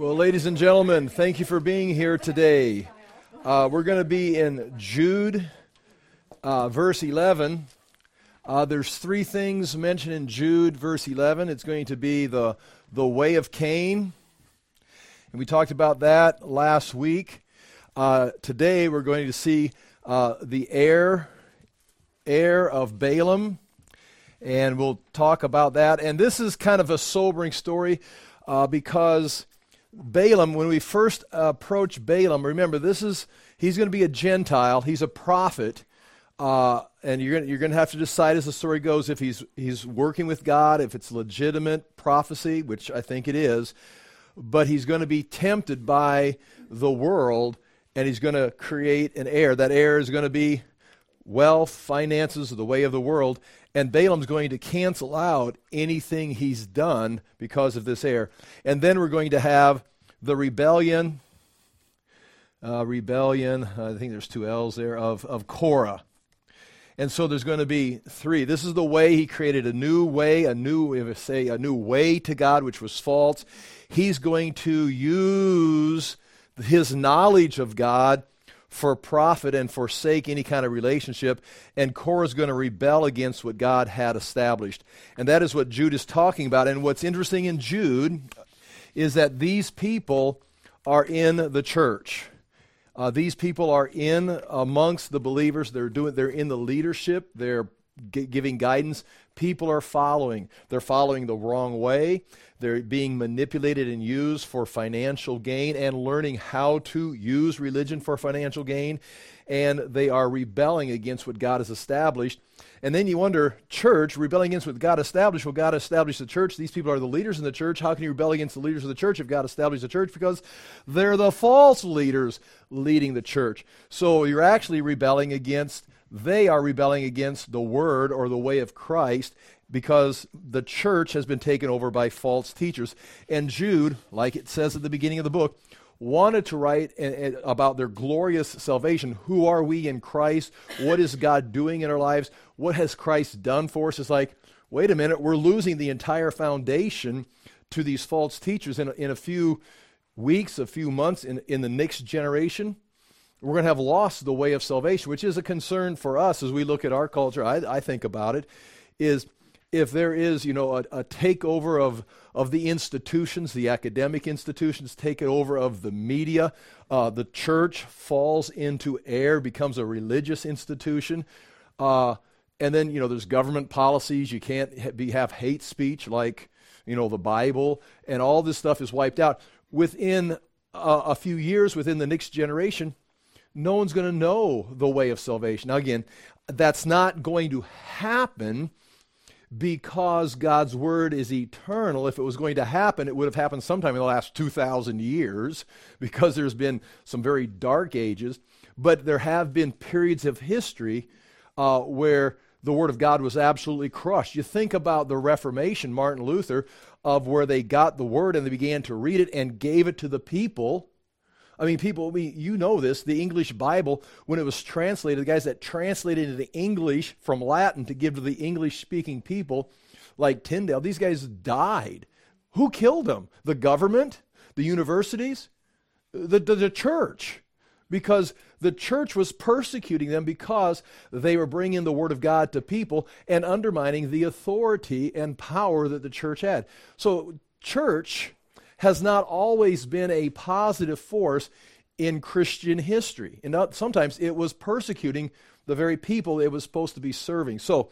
Well, ladies and gentlemen, thank you for being here today. Uh, we're going to be in Jude, uh, verse 11. Uh, there's three things mentioned in Jude, verse 11. It's going to be the, the way of Cain. And we talked about that last week. Uh, today, we're going to see uh, the error, error of Balaam. And we'll talk about that. And this is kind of a sobering story uh, because Balaam, when we first approach Balaam, remember this is he's going to be a Gentile. He's a prophet, uh, and you're going you're going to have to decide as the story goes if he's he's working with God, if it's legitimate prophecy, which I think it is. But he's going to be tempted by the world, and he's going to create an error. That error is going to be wealth, finances, the way of the world. And Balaam's going to cancel out anything he's done because of this error. And then we're going to have the rebellion, uh, rebellion, I think there's two L's there, of, of Korah. And so there's going to be three. This is the way he created a new way, a new, say, a new way to God, which was false. He's going to use his knowledge of God for profit and forsake any kind of relationship, and Korah is going to rebel against what God had established. And that is what Jude is talking about. And what's interesting in Jude is that these people are in the church. Uh, these people are in amongst the believers. They're doing. They're in the leadership. They're g- giving guidance. People are following. They're following the wrong way. They're being manipulated and used for financial gain and learning how to use religion for financial gain. And they are rebelling against what God has established. And then you wonder, church, rebelling against what God established. Well, God established the church. These people are the leaders in the church. How can you rebel against the leaders of the church if God established the church? Because they're the false leaders leading the church. So you're actually rebelling against, they are rebelling against the word or the way of Christ because the church has been taken over by false teachers. And Jude, like it says at the beginning of the book, wanted to write about their glorious salvation. Who are we in Christ? What is God doing in our lives? What has Christ done for us? It's like, wait a minute, we're losing the entire foundation to these false teachers in, in a few weeks, a few months, in, in the next generation. We're going to have lost the way of salvation, which is a concern for us as we look at our culture. I, I think about it, is if there is, you know, a, a, takeover of, of the institutions, the academic institutions, take it over of the media, uh, the church falls into air, becomes a religious institution. Uh, and then, you know, there's government policies. You can't be, have hate speech like, you know, the Bible, and all this stuff is wiped out. Within a, a few years, within the next generation, no one's going to know the way of salvation. Now, again, that's not going to happen because God's word is eternal. If it was going to happen, it would have happened sometime in the last 2,000 years because there's been some very dark ages. But there have been periods of history uh, where the word of God was absolutely crushed. You think about the Reformation, Martin Luther, of where they got the word and they began to read it and gave it to the people I mean, people, I mean, you know this. The English Bible, when it was translated, the guys that translated into English from Latin to give to the English speaking people, like Tyndale, these guys died. Who killed them? The government? The universities? The, the, the church? Because the church was persecuting them because they were bringing the word of God to people and undermining the authority and power that the church had. So, church has not always been a positive force in Christian history. And sometimes it was persecuting the very people it was supposed to be serving. So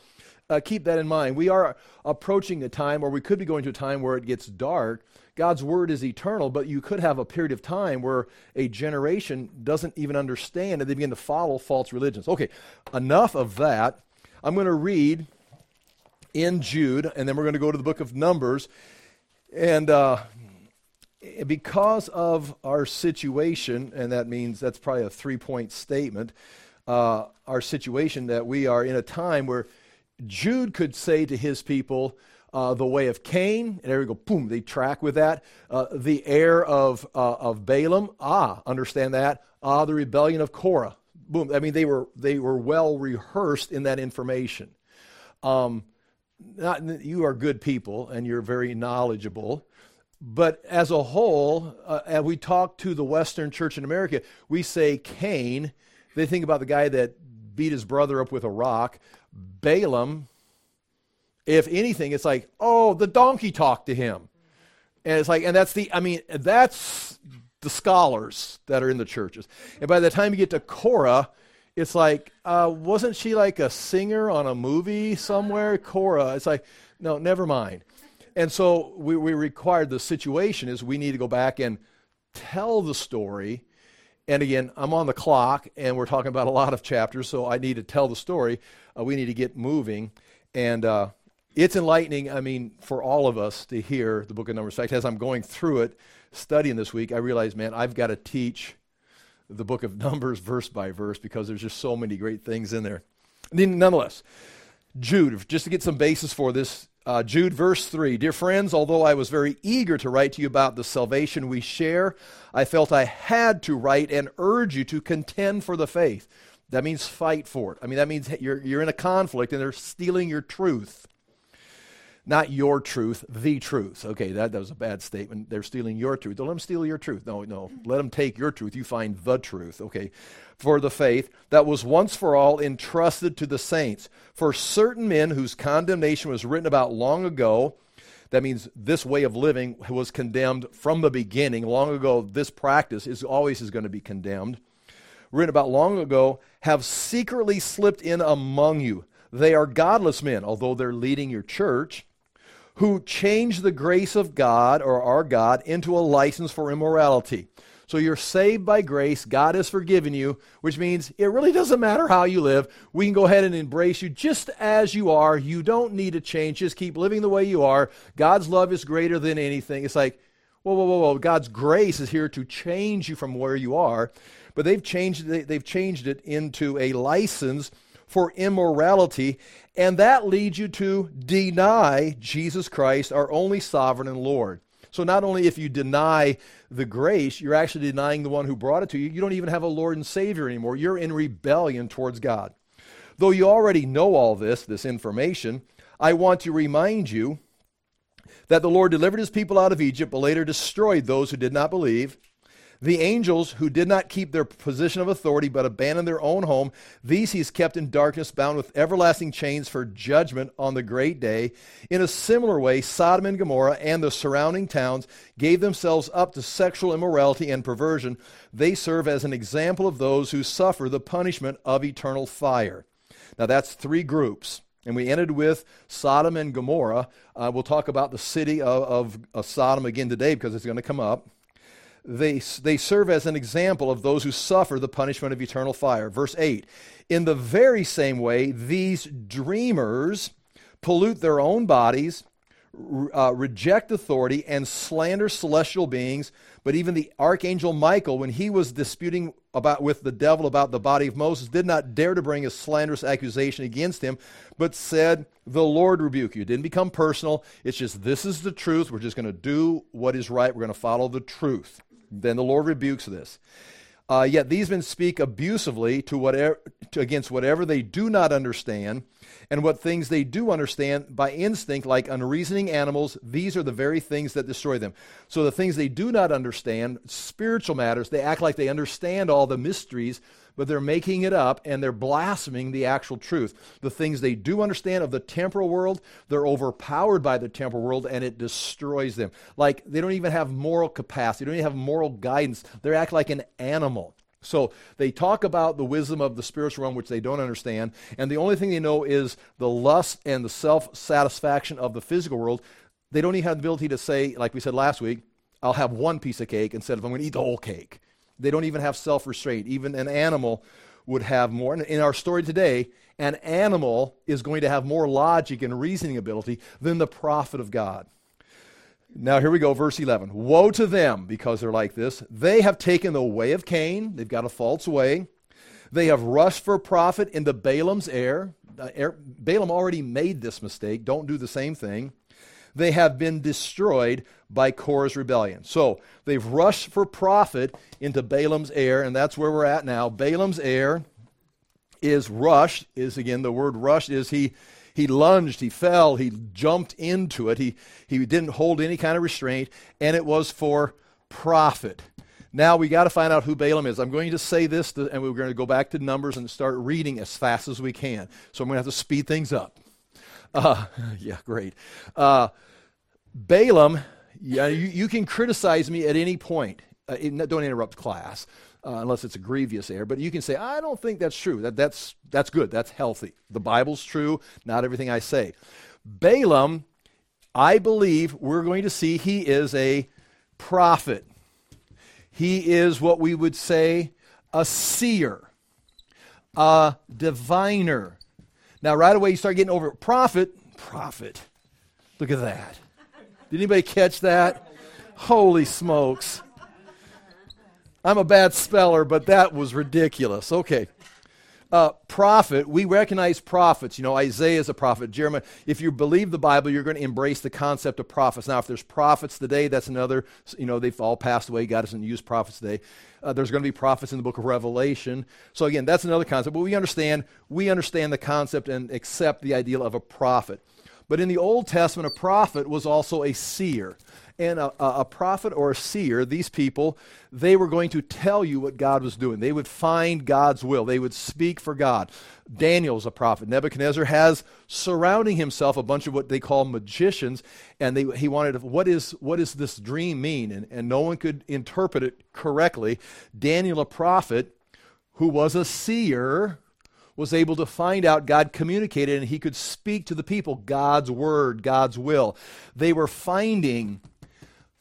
uh, keep that in mind. We are approaching a time, or we could be going to a time where it gets dark. God's word is eternal, but you could have a period of time where a generation doesn't even understand and they begin to follow false religions. Okay, enough of that. I'm going to read in Jude, and then we're going to go to the book of Numbers. And uh, because of our situation, and that means that's probably a three point statement, uh, our situation that we are in a time where Jude could say to his people, uh, the way of Cain, and there we go, boom, they track with that. Uh, the error of, uh, of Balaam, ah, understand that. Ah, the rebellion of Korah, boom. I mean, they were, they were well rehearsed in that information. Um, not, you are good people and you're very knowledgeable but as a whole, uh, as we talk to the Western church in America, we say Cain. They think about the guy that beat his brother up with a rock. Balaam, if anything, it's like, oh, the donkey talked to him. And it's like, and that's the, I mean, that's the scholars that are in the churches. And by the time you get to Korah, it's like, uh, wasn't she like a singer on a movie somewhere? Korah. It's like, no, never mind. And so we, we required the situation is we need to go back and tell the story. And again, I'm on the clock and we're talking about a lot of chapters, so I need to tell the story. Uh, we need to get moving. And uh, it's enlightening, I mean, for all of us to hear the book of Numbers. In fact, as I'm going through it, studying this week, I realized, man, I've got to teach the book of Numbers verse by verse because there's just so many great things in there. Nonetheless, Jude, just to get some basis for this, uh, Jude, verse 3 Dear friends, although I was very eager to write to you about the salvation we share, I felt I had to write and urge you to contend for the faith. That means fight for it. I mean, that means you're, you're in a conflict and they're stealing your truth. Not your truth, the truth. Okay, that, that was a bad statement. They're stealing your truth. Don't let them steal your truth. No, no. Let them take your truth. You find the truth. Okay. For the faith that was once for all entrusted to the saints. For certain men whose condemnation was written about long ago, that means this way of living was condemned from the beginning. Long ago, this practice is always is going to be condemned. Written about long ago, have secretly slipped in among you. They are godless men, although they're leading your church who changed the grace of God or our God into a license for immorality. So you're saved by grace. God has forgiven you, which means it really doesn't matter how you live. We can go ahead and embrace you just as you are. You don't need to change. Just keep living the way you are. God's love is greater than anything. It's like, whoa, whoa, whoa, whoa. God's grace is here to change you from where you are. But they've changed, they've changed it into a license for immorality, and that leads you to deny Jesus Christ, our only sovereign and Lord. So, not only if you deny the grace, you're actually denying the one who brought it to you. You don't even have a Lord and Savior anymore. You're in rebellion towards God. Though you already know all this, this information, I want to remind you that the Lord delivered his people out of Egypt, but later destroyed those who did not believe. The angels who did not keep their position of authority but abandoned their own home, these he's kept in darkness, bound with everlasting chains for judgment on the great day. In a similar way, Sodom and Gomorrah and the surrounding towns gave themselves up to sexual immorality and perversion. They serve as an example of those who suffer the punishment of eternal fire. Now, that's three groups. And we ended with Sodom and Gomorrah. Uh, we'll talk about the city of, of, of Sodom again today because it's going to come up they, they serve as an example of those who suffer the punishment of eternal fire. Verse 8 In the very same way, these dreamers pollute their own bodies, uh, reject authority, and slander celestial beings. But even the archangel Michael, when he was disputing about, with the devil about the body of Moses, did not dare to bring a slanderous accusation against him, but said, The Lord rebuke you. It didn't become personal. It's just, this is the truth. We're just going to do what is right. We're going to follow the truth. Then the Lord rebukes this. Uh, yet these men speak abusively to whatever, to, against whatever they do not understand, and what things they do understand by instinct, like unreasoning animals, these are the very things that destroy them. So the things they do not understand, spiritual matters, they act like they understand all the mysteries but they're making it up and they're blaspheming the actual truth. The things they do understand of the temporal world, they're overpowered by the temporal world and it destroys them. Like they don't even have moral capacity, they don't even have moral guidance. They act like an animal. So they talk about the wisdom of the spiritual realm, which they don't understand, and the only thing they know is the lust and the self satisfaction of the physical world. They don't even have the ability to say, like we said last week, I'll have one piece of cake instead of I'm going to eat the whole cake. They don't even have self restraint. Even an animal would have more. And In our story today, an animal is going to have more logic and reasoning ability than the prophet of God. Now, here we go, verse 11. Woe to them because they're like this. They have taken the way of Cain, they've got a false way. They have rushed for profit into Balaam's error. Uh, Balaam already made this mistake. Don't do the same thing they have been destroyed by Korah's rebellion. So they've rushed for profit into Balaam's error, and that's where we're at now. Balaam's error is rushed, is again, the word rushed is he he lunged, he fell, he jumped into it. He, he didn't hold any kind of restraint, and it was for profit. Now we got to find out who Balaam is. I'm going to say this, and we're going to go back to Numbers and start reading as fast as we can. So I'm going to have to speed things up. Uh, yeah, great. Uh, Balaam, yeah, you, you, can criticize me at any point. Uh, don't interrupt class uh, unless it's a grievous error. But you can say, I don't think that's true. That, that's, that's good. That's healthy. The Bible's true, not everything I say. Balaam, I believe we're going to see he is a prophet. He is what we would say a seer, a diviner. Now, right away, you start getting over prophet. Prophet. Look at that. Did anybody catch that? Holy smokes. I'm a bad speller, but that was ridiculous. Okay. Uh, prophet, we recognize prophets. You know, Isaiah is a prophet. Jeremiah. If you believe the Bible, you're going to embrace the concept of prophets. Now, if there's prophets today, that's another. You know, they've all passed away. God doesn't use prophets today. Uh, there's going to be prophets in the book of Revelation. So again, that's another concept. But we understand. We understand the concept and accept the ideal of a prophet. But in the Old Testament, a prophet was also a seer and a, a, prophet or a seer, these people, they were going to tell you what God was doing. They would find God's will. They would speak for God. Daniel's a prophet. Nebuchadnezzar has surrounding himself a bunch of what they call magicians, and they, he wanted to, what is what does this dream mean? And, and no one could interpret it correctly. Daniel, a prophet who was a seer, was able to find out God communicated and he could speak to the people God's word, God's will. They were finding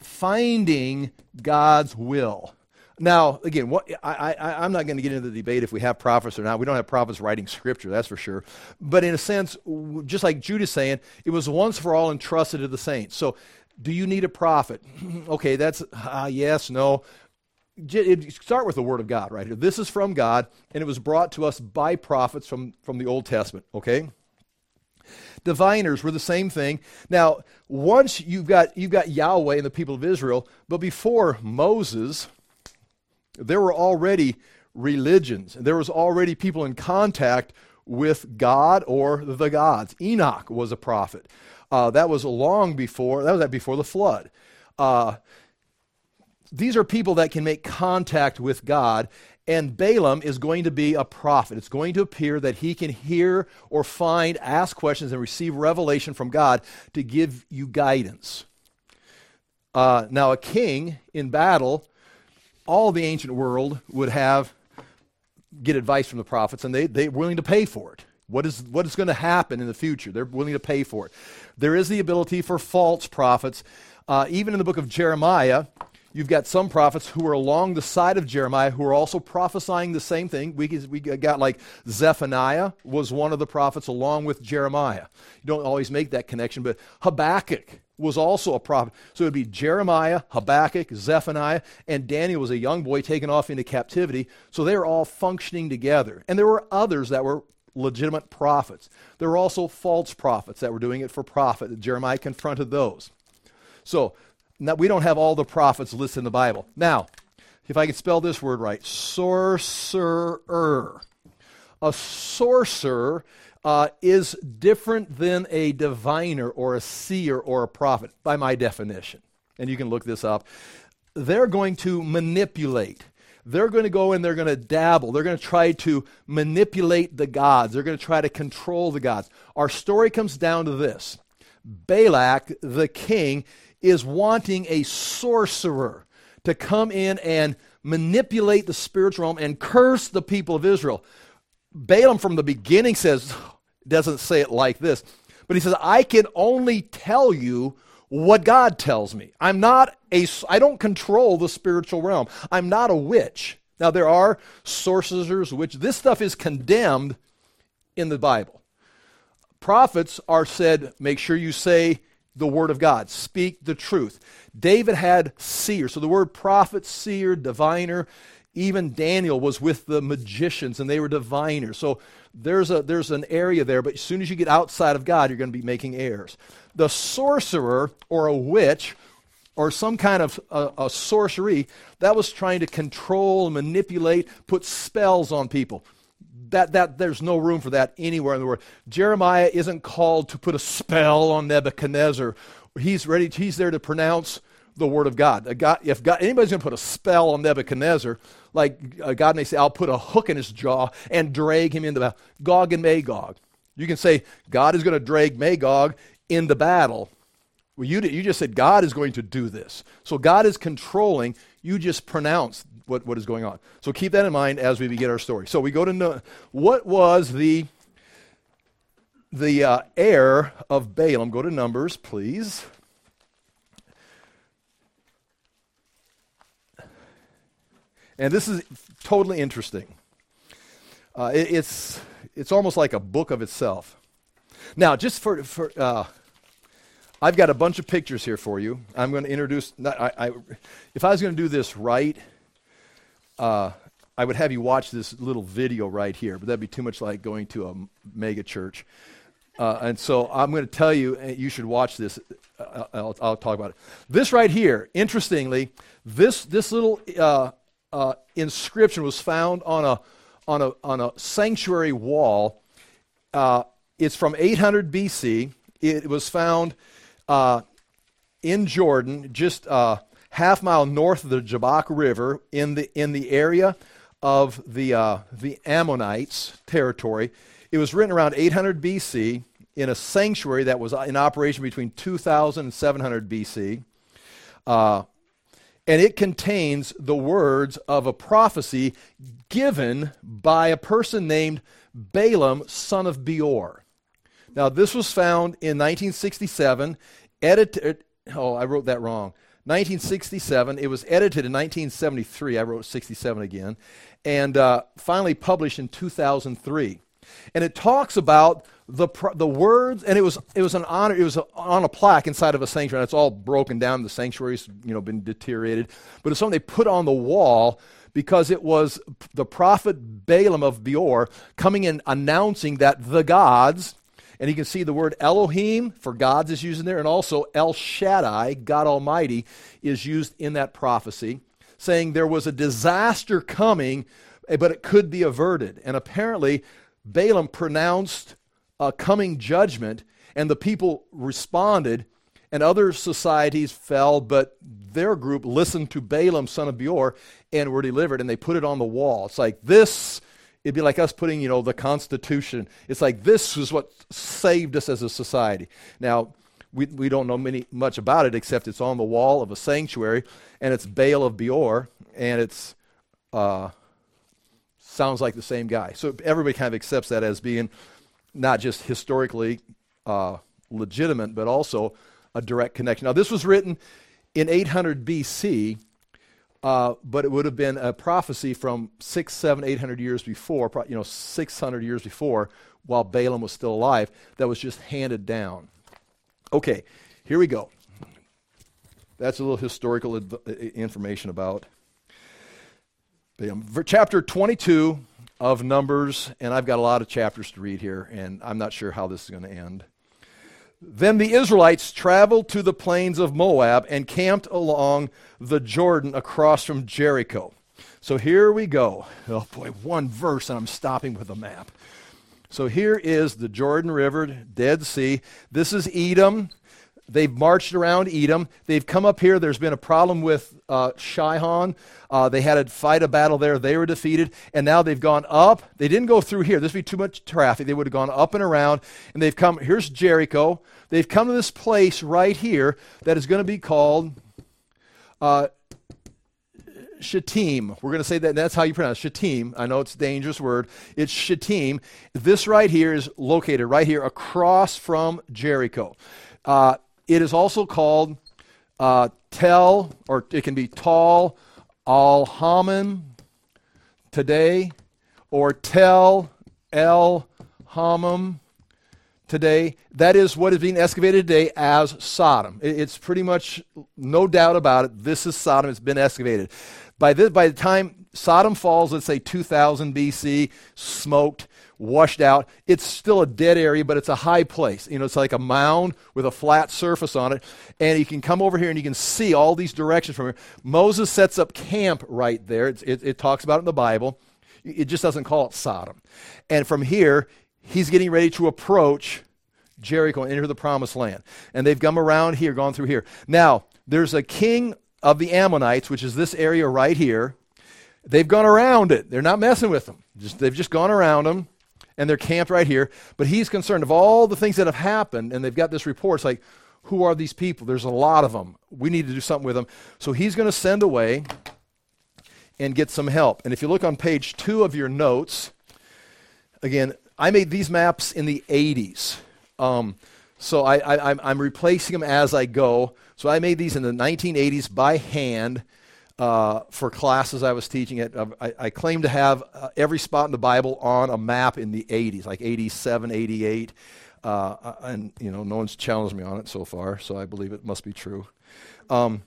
finding God's will. Now, again, what, I, I, I'm not going to get into the debate if we have prophets or not. We don't have prophets writing scripture, that's for sure. But in a sense, just like Jude is saying, it was once for all entrusted to the saints. So, do you need a prophet? okay, that's uh, yes, no. Start with the Word of God right here. This is from God, and it was brought to us by prophets from, from the Old Testament, okay? Diviners were the same thing. Now, once you've got, you've got Yahweh and the people of Israel, but before Moses, there were already religions. There was already people in contact with God or the gods. Enoch was a prophet. Uh, that was long before, that was that before the flood. Uh, these are people that can make contact with God, and Balaam is going to be a prophet. It's going to appear that he can hear or find, ask questions, and receive revelation from God to give you guidance. Uh, now, a king in battle, all the ancient world would have get advice from the prophets, and they, they're willing to pay for it. What is, what is going to happen in the future? They're willing to pay for it. There is the ability for false prophets. Uh, even in the book of Jeremiah, You've got some prophets who are along the side of Jeremiah who are also prophesying the same thing. We, we got like Zephaniah was one of the prophets along with Jeremiah. You don't always make that connection, but Habakkuk was also a prophet. So it would be Jeremiah, Habakkuk, Zephaniah, and Daniel was a young boy taken off into captivity. So they were all functioning together. And there were others that were legitimate prophets. There were also false prophets that were doing it for profit. Jeremiah confronted those. So now, we don't have all the prophets listed in the Bible. Now, if I can spell this word right, sorcerer. A sorcerer uh, is different than a diviner or a seer or a prophet, by my definition. And you can look this up. They're going to manipulate. They're going to go and they're going to dabble. They're going to try to manipulate the gods. They're going to try to control the gods. Our story comes down to this Balak, the king, is wanting a sorcerer to come in and manipulate the spiritual realm and curse the people of Israel. Balaam from the beginning says, doesn't say it like this, but he says, I can only tell you what God tells me. I'm not a, I don't control the spiritual realm. I'm not a witch. Now, there are sorcerers, which this stuff is condemned in the Bible. Prophets are said, make sure you say the word of God. Speak the truth. David had seer. So the word prophet, seer, diviner, even Daniel was with the magicians and they were diviners. So there's, a, there's an area there, but as soon as you get outside of God, you're going to be making errors. The sorcerer or a witch or some kind of a, a sorcery that was trying to control, manipulate, put spells on people. That, that there's no room for that anywhere in the world. Jeremiah isn't called to put a spell on Nebuchadnezzar. He's ready. He's there to pronounce the word of God. God if God, anybody's going to put a spell on Nebuchadnezzar, like uh, God may say, I'll put a hook in his jaw and drag him into battle. Gog and Magog. You can say God is going to drag Magog into battle. Well, you, you just said God is going to do this. So God is controlling. You just pronounce what, what is going on. So keep that in mind as we begin our story. So we go to what was the the uh, error of Balaam. Go to Numbers, please. And this is totally interesting. Uh, it, it's, it's almost like a book of itself. Now, just for, for uh, I've got a bunch of pictures here for you. I'm going to introduce, I, I, if I was going to do this right, uh, I would have you watch this little video right here, but that'd be too much like going to a mega church. Uh, and so I'm going to tell you, uh, you should watch this. Uh, I'll, I'll, talk about it. This right here, interestingly, this, this little uh, uh, inscription was found on a, on a, on a sanctuary wall. Uh, it's from 800 BC. It was found uh, in Jordan, just half mile north of the Jabbok River, in the, in the area of the, uh, the Ammonites territory. It was written around 800 BC in a sanctuary that was in operation between 2000 and 700 BC. Uh, and it contains the words of a prophecy given by a person named Balaam, son of Beor. Now, this was found in 1967, edited. Oh, I wrote that wrong. 1967. It was edited in 1973. I wrote 67 again. And uh, finally published in 2003. And it talks about the, the words, and it was, it was an honor, it was a, on a plaque inside of a sanctuary. and It's all broken down. The sanctuary's, you know, been deteriorated. But it's something they put on the wall because it was the prophet Balaam of Beor coming in announcing that the gods, and you can see the word Elohim for gods is used in there, and also El Shaddai, God Almighty, is used in that prophecy, saying there was a disaster coming, eh, but it could be averted. And apparently, Balaam pronounced a coming judgment, and the people responded, and other societies fell, but their group listened to Balaam, son of Beor, and were delivered, and they put it on the wall. It's like this, it'd be like us putting, you know, the Constitution. It's like this is what saved us as a society. Now, we, we don't know many, much about it except it's on the wall of a sanctuary, and it's Baal of Beor, and it's uh, sounds like the same guy. So everybody kind of accepts that as being not just historically uh, legitimate, but also a direct connection. Now, this was written in 800 BC, uh, but it would have been a prophecy from six, seven, eight hundred years before, you know, 600 years before, while Balaam was still alive, that was just handed down. Okay, here we go. That's a little historical adv- information about Balaam. Chapter 22 of Numbers, and I've got a lot of chapters to read here, and I'm not sure how this is going to end. Then the Israelites traveled to the plains of Moab and camped along the Jordan across from Jericho. So here we go. Oh boy, one verse, and I'm stopping with a map. So here is the Jordan River, Dead Sea. This is Edom. They've marched around Edom. They've come up here. There's been a problem with uh, Sihon. Uh, they had to fight a battle there. They were defeated. And now they've gone up. They didn't go through here. This would be too much traffic. They would have gone up and around. And they've come. Here's Jericho. They've come to this place right here that is going to be called uh. We're going to say that that's how you pronounce it. I know it's a dangerous word. It's Shittim. This right here is located right here across from Jericho. Uh, it is also called uh, Tel, or it can be Tal Al Haman today, or Tel El Hamam today. That is what is being excavated today as Sodom. It's pretty much no doubt about it. This is Sodom. It's been excavated. By, this, by the time Sodom falls, let's say 2000 BC, smoked, washed out. It's still a dead area, but it's a high place. You know, it's like a mound with a flat surface on it. And you can come over here and you can see all these directions from here. Moses sets up camp right there. It, it, it talks about it in the Bible. It just doesn't call it Sodom. And from here, he's getting ready to approach Jericho and enter the promised land. And they've come around here, gone through here. Now, there's a king of the Ammonites, which is this area right here. They've gone around it. They're not messing with them. Just, they've just gone around them and they're camped right here. But he's concerned of all the things that have happened, and they've got this report. It's like, who are these people? There's a lot of them. We need to do something with them. So he's going to send away and get some help. And if you look on page two of your notes, again, I made these maps in the 80s. Um, so I, I'm replacing them as I go. So I made these in the 1980s by hand uh, for classes I was teaching at. Uh, I, I claim to have uh, every spot in the Bible on a map in the 80s, like 87, 88. Uh, uh, and, you know, no one's challenged me on it so far, so I believe it must be true. Um,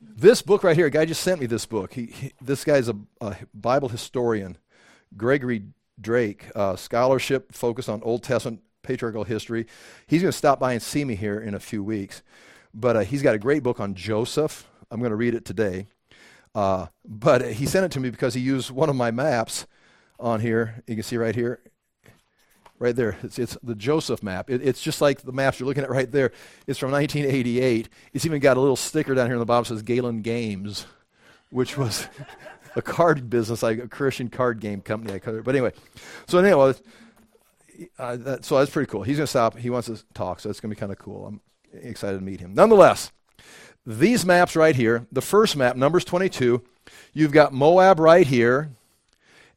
this book right here, a guy just sent me this book. He, he this guy's a, a, Bible historian, Gregory Drake, uh, scholarship focused on Old Testament patriarchal history. He's going to stop by and see me here in a few weeks. But uh, he's got a great book on Joseph. I'm going to read it today. Uh, but he sent it to me because he used one of my maps on here. You can see right here right there. It's, it's the Joseph map. It, it's just like the maps you're looking at right there. It's from 1988. It's even got a little sticker down here on the bottom that says Galen Games, which was a card business, like a Christian card game company. I covered. But anyway, so anyway, uh, that, so that's pretty cool. He's going to stop. He wants to talk, so it's going to be kind of cool. I'm excited to meet him. Nonetheless, these maps right here, the first map, Numbers 22, you've got Moab right here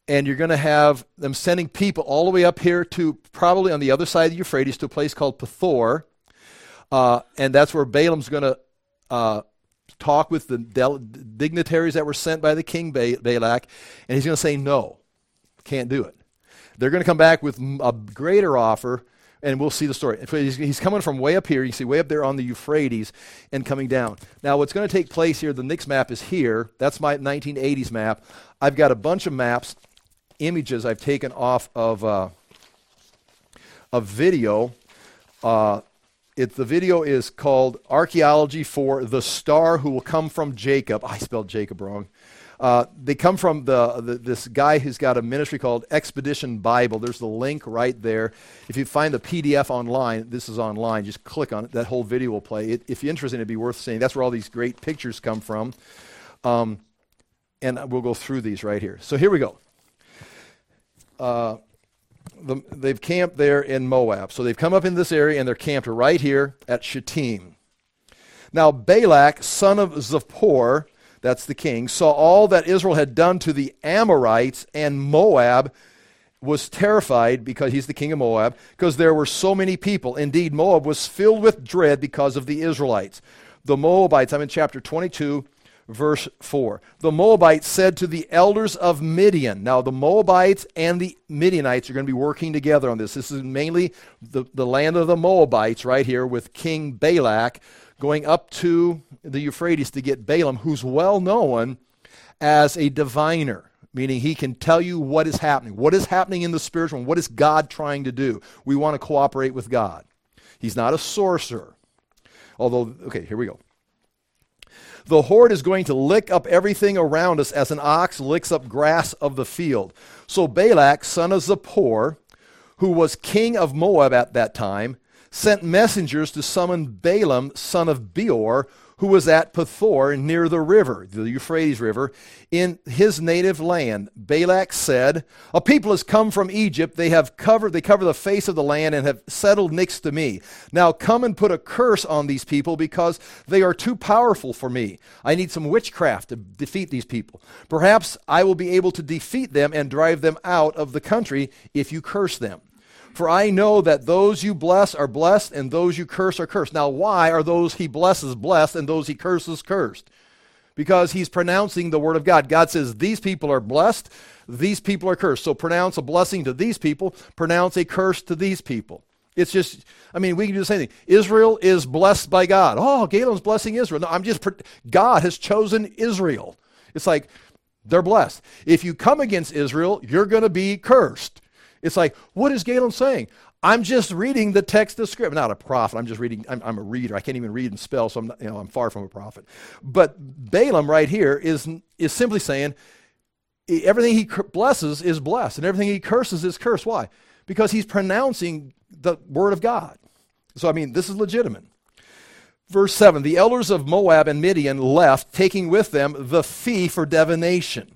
and you're going to have them sending people all the way up here to probably on the other side of the Euphrates to a place called Pethor. Uh, and that's where Balaam's going to uh, talk with the del- dignitaries that were sent by the king ba- Balak, and he's going to say, No, can't do it. They're going to come back with a greater offer, and we'll see the story. He's, coming from way up here. You see, way up there on the Euphrates and coming down. Now, what's going to take place here, the next map is here. That's my 1980s map. I've got a bunch of maps images I've taken off of uh, a video. Uh, it, the video is called Archaeology for the Star Who Will Come from Jacob. I spelled Jacob wrong. Uh, they come from the, the, this guy who's got a ministry called Expedition Bible. There's the link right there. If you find the PDF online, this is online. Just click on it. That whole video will play. It, if you're interested, it'd be worth seeing. That's where all these great pictures come from. Um, and we'll go through these right here. So here we go uh, the, they've camped there in Moab. So they've come up in this area and they're camped right here at Shittim. Now Balak, son of Zippor, that's the king, saw all that Israel had done to the Amorites and Moab was terrified because he's the king of Moab because there were so many people. Indeed, Moab was filled with dread because of the Israelites. The Moabites, I'm in chapter 22, verse 4. The Moabites said to the elders of Midian. Now, the Moabites and the Midianites are going to be working together on this. This is mainly the, the land of the Moabites right here with King Balak going up to the Euphrates to get Balaam, who's well known as a diviner. Meaning he can tell you what is happening. What is happening in the spiritual? What is God trying to do? We want to cooperate with God. He's not a sorcerer. Although, okay, here we go. The horde is going to lick up everything around us as an ox licks up grass of the field. So Balak, son of Zippor, who was king of Moab at that time, sent messengers to summon Balaam, son of Beor, who was at Pethor near the river, the Euphrates River, in his native land. Balak said, A people has come from Egypt. They have covered, they cover the face of the land and have settled next to me. Now come and put a curse on these people because they are too powerful for me. I need some witchcraft to defeat these people. Perhaps I will be able to defeat them and drive them out of the country if you curse them. For I know that those you bless are blessed, and those you curse are cursed. Now, why are those he blesses blessed, and those he curses cursed? Because he's pronouncing the word of God. God says, These people are blessed, these people are cursed. So pronounce a blessing to these people, pronounce a curse to these people. It's just, I mean, we can do the same thing. Israel is blessed by God. Oh, Galen's blessing Israel. No, I'm just, God has chosen Israel. It's like, they're blessed. If you come against Israel, you're going to be cursed. It's like, what is Galen saying? I'm just reading the text of Scripture. I'm not a prophet. I'm just reading. I'm, I'm, a reader. I can't even read and spell, so I'm, not, you know, I'm far from a prophet. But Balaam right here is, is simply saying, everything he blesses is blessed, and everything he curses is cursed. Why? Because he's pronouncing the word of God. So, I mean, this is legitimate. Verse 7 The elders of Moab and Midian left, taking with them the fee for divination.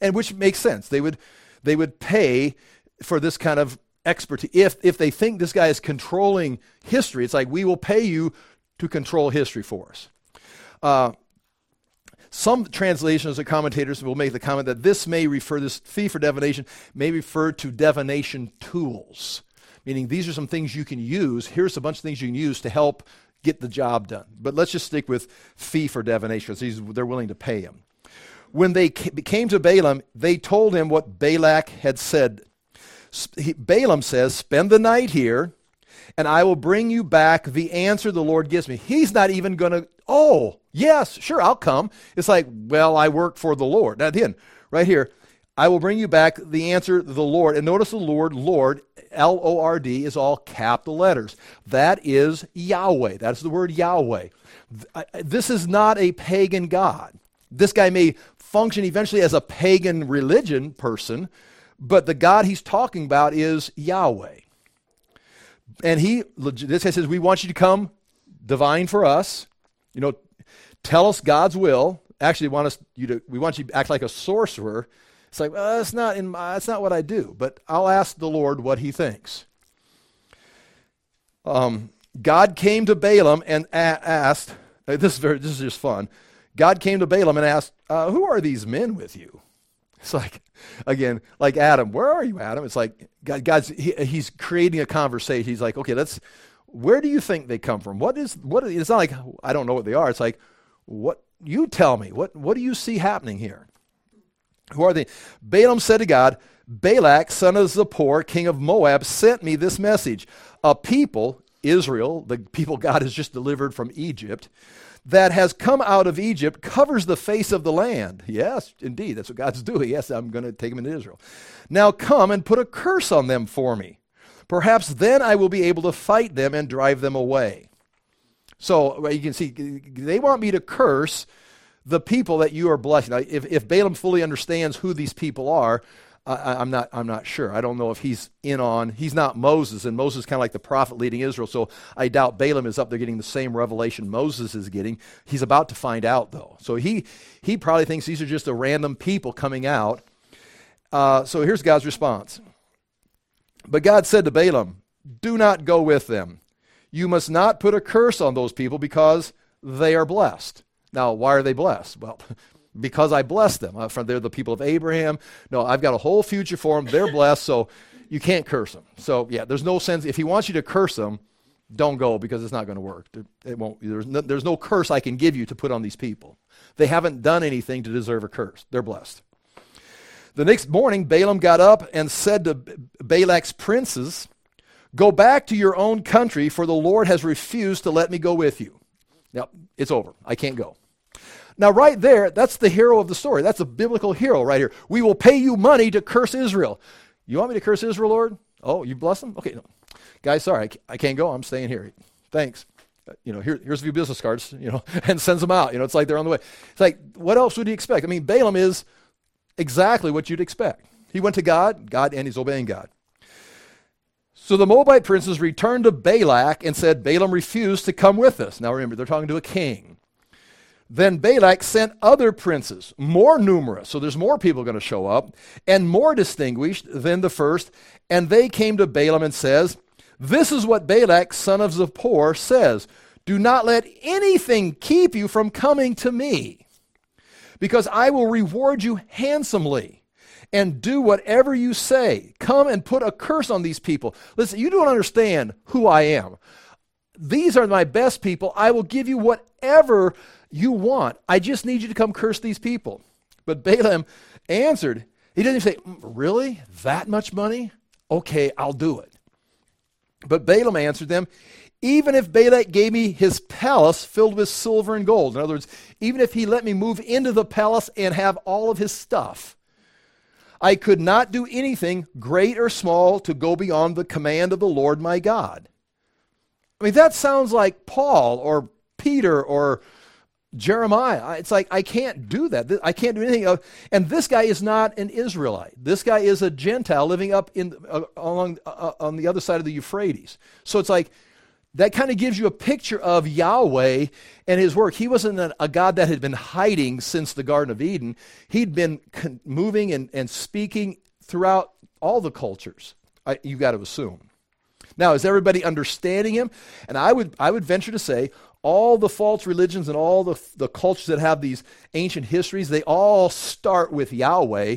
And which makes sense. They would, they would pay for this kind of expertise. If, if they think this guy is controlling history, it's like, we will pay you to control history for us. Uh, some translations or commentators will make the comment that this may refer, this fee for divination may refer to divination tools, meaning these are some things you can use. Here's a bunch of things you can use to help get the job done. But let's just stick with fee for divination they're willing to pay him. When they came to Balaam, they told him what Balak had said. Balaam says, Spend the night here, and I will bring you back the answer the Lord gives me. He's not even going to, oh, yes, sure, I'll come. It's like, well, I work for the Lord. Now, again, right here, I will bring you back the answer the Lord. And notice the Lord, Lord, L O R D, is all capital letters. That is Yahweh. That's the word Yahweh. This is not a pagan God. This guy may function eventually as a pagan religion person, but the God he's talking about is Yahweh. And he, this says, We want you to come divine for us. You know, tell us God's will. Actually, want us you to, we want you to act like a sorcerer it's like, well, that's not, in my, that's not what I do, but I'll ask the Lord what he thinks. Um, God came to Balaam and a- asked, uh, this is, very, this is just fun. God came to Balaam and asked, uh, Who are these men with you? It's like, again, like Adam, where are you, Adam? It's like God, God's, he, he's creating a conversation. He's like, okay, let's, where do you think they come from? What is, what, it's not like, I don't know what they are. It's like, what, you tell me, what, what do you see happening here? Who are they? Balaam said to God, Balak, son of Zippor, king of Moab, sent me this message. A people, Israel, the people God has just delivered from Egypt, that has come out of Egypt covers the face of the land. Yes, indeed, that's what God's doing. Yes, I'm going to take them into Israel. Now come and put a curse on them for me. Perhaps then I will be able to fight them and drive them away. So you can see, they want me to curse the people that you are blessing. Now, if, if Balaam fully understands who these people are, I, am not, I'm not sure. I don't know if he's in on, he's not Moses, and Moses is kind of like the prophet leading Israel, so I doubt Balaam is up there getting the same revelation Moses is getting. He's about to find out, though. So he, he probably thinks these are just a random people coming out. Uh, so here's God's response. But God said to Balaam, Do not go with them. You must not put a curse on those people because they are blessed. Now, why are they blessed? Well, because I blessed them. Uh, they're the people of Abraham. No, I've got a whole future for them. They're blessed, so you can't curse them. So, yeah, there's no sense. If he wants you to curse them, don't go because it's not going to work. It won't, there's, no, there's no curse I can give you to put on these people. They haven't done anything to deserve a curse. They're blessed. The next morning, Balaam got up and said to Balak's princes, Go back to your own country, for the Lord has refused to let me go with you. Now, it's over. I can't go. Now, right there, that's the hero of the story. That's a biblical hero right here. We will pay you money to curse Israel. You want me to curse Israel, Lord? Oh, you bless them? Okay, no. Guys, sorry, I can't go. I'm staying here. Thanks. Uh, you know, here, here's a few business cards, you know, and sends them out. You know, it's like they're on the way. It's like, what else would you expect? I mean, Balaam is exactly what you'd expect. He went to God, God, and he's obeying God. So the Moabite princes returned to Balak and said, Balaam refused to come with us. Now remember, they're talking to a king. Then Balak sent other princes, more numerous, so there's more people going to show up, and more distinguished than the first. And they came to Balaam and says, This is what Balak, son of Zippor, says. Do not let anything keep you from coming to me, because I will reward you handsomely and do whatever you say. Come and put a curse on these people. Listen, you don't understand who I am. These are my best people. I will give you whatever you want. I just need you to come curse these people. But Balaam answered, he didn't say, mm, Really? That much money? Okay, I'll do it. But Balaam answered them, even if Balak gave me his palace filled with silver and gold, in other words, even if he let me move into the palace and have all of his stuff, I could not do anything, great or small, to go beyond the command of the Lord my God. I mean, that sounds like Paul or Peter or Jeremiah. It's like, I can't do that. I can't do anything. And this guy is not an Israelite. This guy is a Gentile living up in, uh, along, uh, uh, on the other side of the Euphrates. So it's like, that kind of gives you a picture of Yahweh and his work. He wasn't a, a God that had been hiding since the Garden of Eden, he'd been con- moving and, and speaking throughout all the cultures, I, you got to assume. Now, is everybody understanding him? And I would, I would venture to say all the false religions and all the, the cultures that have these ancient histories, they all start with Yahweh.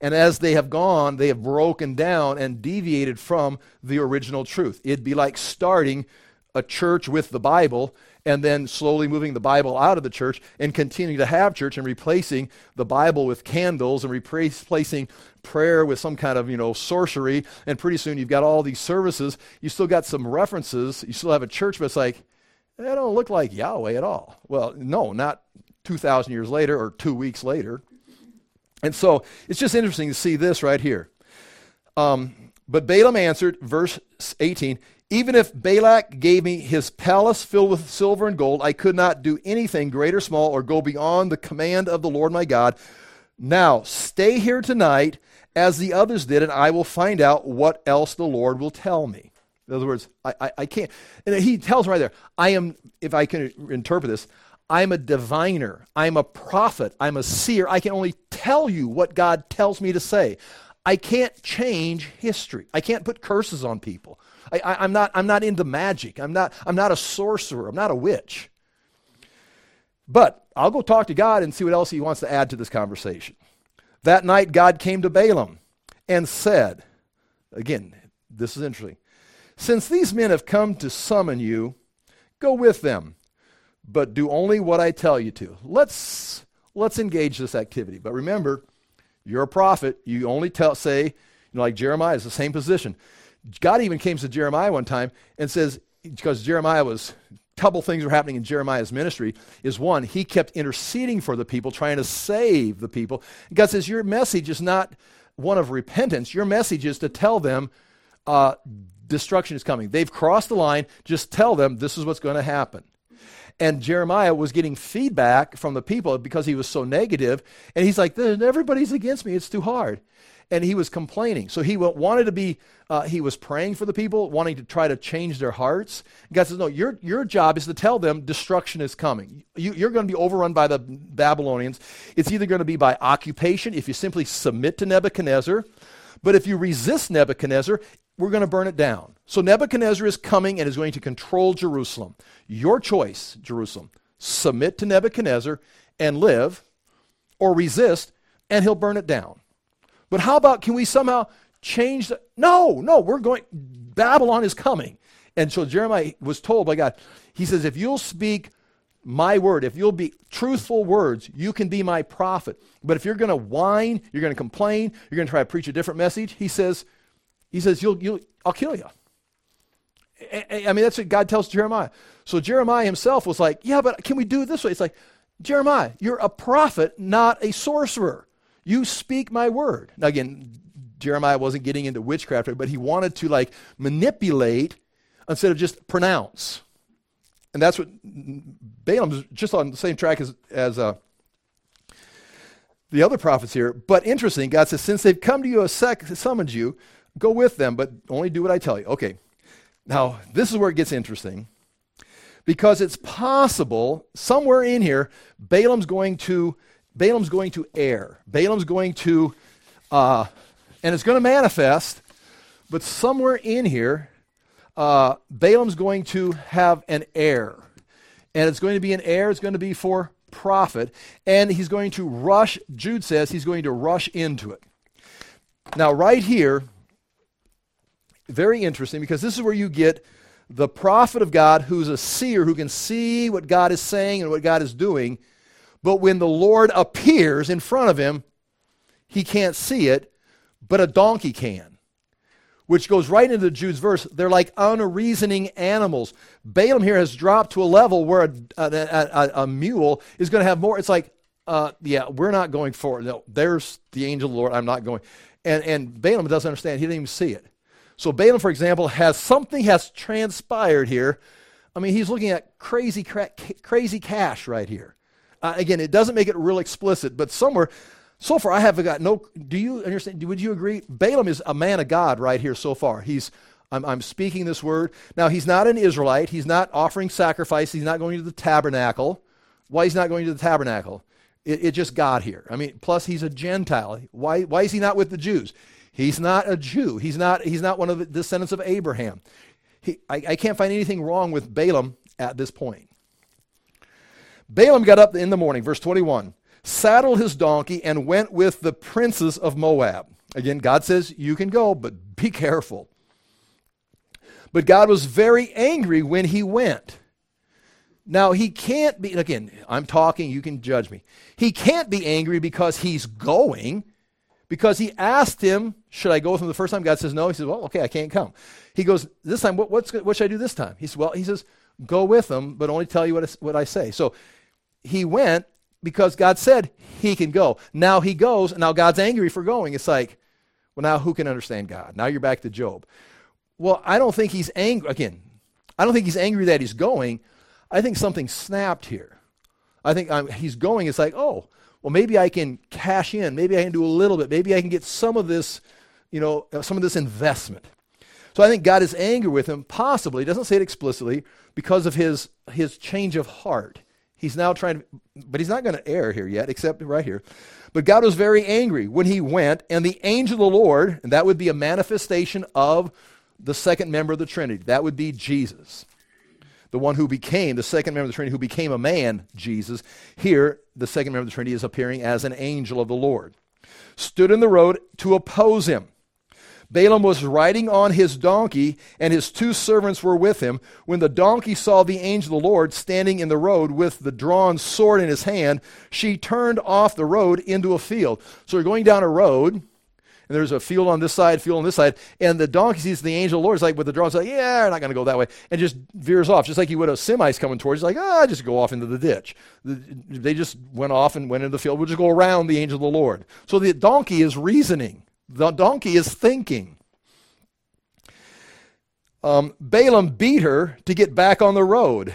And as they have gone, they have broken down and deviated from the original truth. It'd be like starting a church with the Bible and then slowly moving the Bible out of the church and continuing to have church and replacing the Bible with candles and replacing prayer with some kind of, you know, sorcery. And pretty soon you've got all these services. You still got some references. You still have a church, but it's like, they don't look like Yahweh at all. Well, no, not 2,000 years later or two weeks later. And so it's just interesting to see this right here. Um, but Balaam answered, verse 18, even if Balak gave me his palace filled with silver and gold, I could not do anything great or small or go beyond the command of the Lord my God. Now, stay here tonight as the others did, and I will find out what else the Lord will tell me. In other words, I, I, I can't. And he tells right there, I am, if I can interpret this, I'm a diviner. I'm a prophet. I'm a seer. I can only tell you what God tells me to say. I can't change history. I can't put curses on people. I, am not, I'm not into magic. I'm not, I'm not a sorcerer. I'm not a witch. But I'll go talk to God and see what else he wants to add to this conversation. That night, God came to Balaam and said, again, this is interesting. Since these men have come to summon you, go with them, but do only what I tell you to. Let's, let's engage this activity. But remember, you're a prophet. You only tell, say, you know, like Jeremiah is the same position. God even came to Jeremiah one time and says, because Jeremiah was, a couple things were happening in Jeremiah's ministry. Is one, he kept interceding for the people, trying to save the people. God says, Your message is not one of repentance. Your message is to tell them uh, destruction is coming. They've crossed the line. Just tell them this is what's going to happen. And Jeremiah was getting feedback from the people because he was so negative, And he's like, everybody's against me. It's too hard and he was complaining. So he wanted to be, uh, he was praying for the people, wanting to try to change their hearts. God says, No, your, your job is to tell them destruction is coming. You, you're going to be overrun by the Babylonians. It's either going to be by occupation, if you simply submit to Nebuchadnezzar, but if you resist Nebuchadnezzar, we're going to burn it down. So Nebuchadnezzar is coming and is going to control Jerusalem. Your choice, Jerusalem. Submit to Nebuchadnezzar and live, or resist, and he'll burn it down. But how about can we somehow change the. No, no, we're going. Babylon is coming. And so Jeremiah was told by God, he says, if you'll speak my word, if you'll be truthful words, you can be my prophet. But if you're going to whine, you're going to complain, you're going to try to preach a different message, he says, he says, you'll, you'll, I'll kill you. I mean, that's what God tells Jeremiah. So Jeremiah himself was like, yeah, but can we do it this way? It's like, Jeremiah, you're a prophet, not a sorcerer. You speak my word. Now, again, Jeremiah wasn't getting into witchcraft, but he wanted to like manipulate instead of just pronounce. And that's what Balaam's just on the same track as, as uh, the other prophets here. But interesting, God says, since they've come to you, a sec- summoned you, go with them, but only do what I tell you. Okay. Now, this is where it gets interesting because it's possible somewhere in here, Balaam's going to Balaam's going to err. Balaam's going to, uh, and it's going to manifest, but somewhere in here, uh, Balaam's going to have an heir. And it's going to be an heir, it's going to be for profit. And he's going to rush, Jude says, he's going to rush into it. Now, right here, very interesting because this is where you get the prophet of God who's a seer who can see what God is saying and what God is doing but when the Lord appears in front of him, he can't see it, but a donkey can. Which goes right into the Jude's verse. They're like unreasoning animals. Balaam here has dropped to a level where a, a, a, a mule is going to have more. It's like, uh, yeah, we're not going forward. No, there's the angel of the Lord. I'm not going. And, and Balaam doesn't understand. He didn't even see it. So Balaam, for example, has something has transpired here. I mean, he's looking at crazy, crazy cash right here. Uh, again, it doesn't make it real explicit, but somewhere, so far, I have got no. Do you understand? Would you agree? Balaam is a man of God right here so far. He's I'm, I'm, speaking this word. Now, he's not an Israelite. He's not offering sacrifice. He's not going to the tabernacle. Why he's not going to the tabernacle? It, it just got here. I mean, plus he's a Gentile. Why, why is he not with the Jews? He's not a Jew. He's not, he's not one of the descendants of Abraham. He, I, I can't find anything wrong with Balaam at this point. Balaam got up in the morning, verse 21, saddled his donkey, and went with the princes of Moab. Again, God says, You can go, but be careful. But God was very angry when he went. Now, he can't be, again, I'm talking, you can judge me. He can't be angry because he's going, because he asked him, Should I go with him the first time? God says, No. He says, Well, okay, I can't come. He goes, This time, what, what's, what should I do this time? He says, Well, he says, Go with him, but only tell you what I, what I say. So he went because God said he can go. Now he goes, and now God's angry for going. It's like, well, now who can understand God? Now you're back to Job. Well, I don't think he's angry. Again, I don't think he's angry that he's going. I think something snapped here. I think um, he's going. It's like, oh, well, maybe I can cash in. Maybe I can do a little bit. Maybe I can get some of this, you know, uh, some of this investment. So I think God is angry with him, possibly, he doesn't say it explicitly, because of his, his change of heart. He's now trying to, but he's not going to err here yet, except right here. But God was very angry when he went, and the angel of the Lord, and that would be a manifestation of the second member of the Trinity. That would be Jesus. The one who became, the second member of the Trinity, who became a man, Jesus. Here, the second member of the Trinity is appearing as an angel of the Lord. Stood in the road to oppose him. Balaam was riding on his donkey, and his two servants were with him. When the donkey saw the angel of the Lord standing in the road with the drawn sword in his hand, she turned off the road into a field. So we're going down a road and there's a field on this side, field on this side, and the donkey sees the angel of the Lord. It's like with the drone, it's like, yeah, we're not going to go that way, and just veers off, just like you would a semi's coming towards. It's like, ah, just go off into the ditch. They just went off and went into the field. We'll just go around the angel of the Lord. So the donkey is reasoning. The donkey is thinking. Um, Balaam beat her to get back on the road.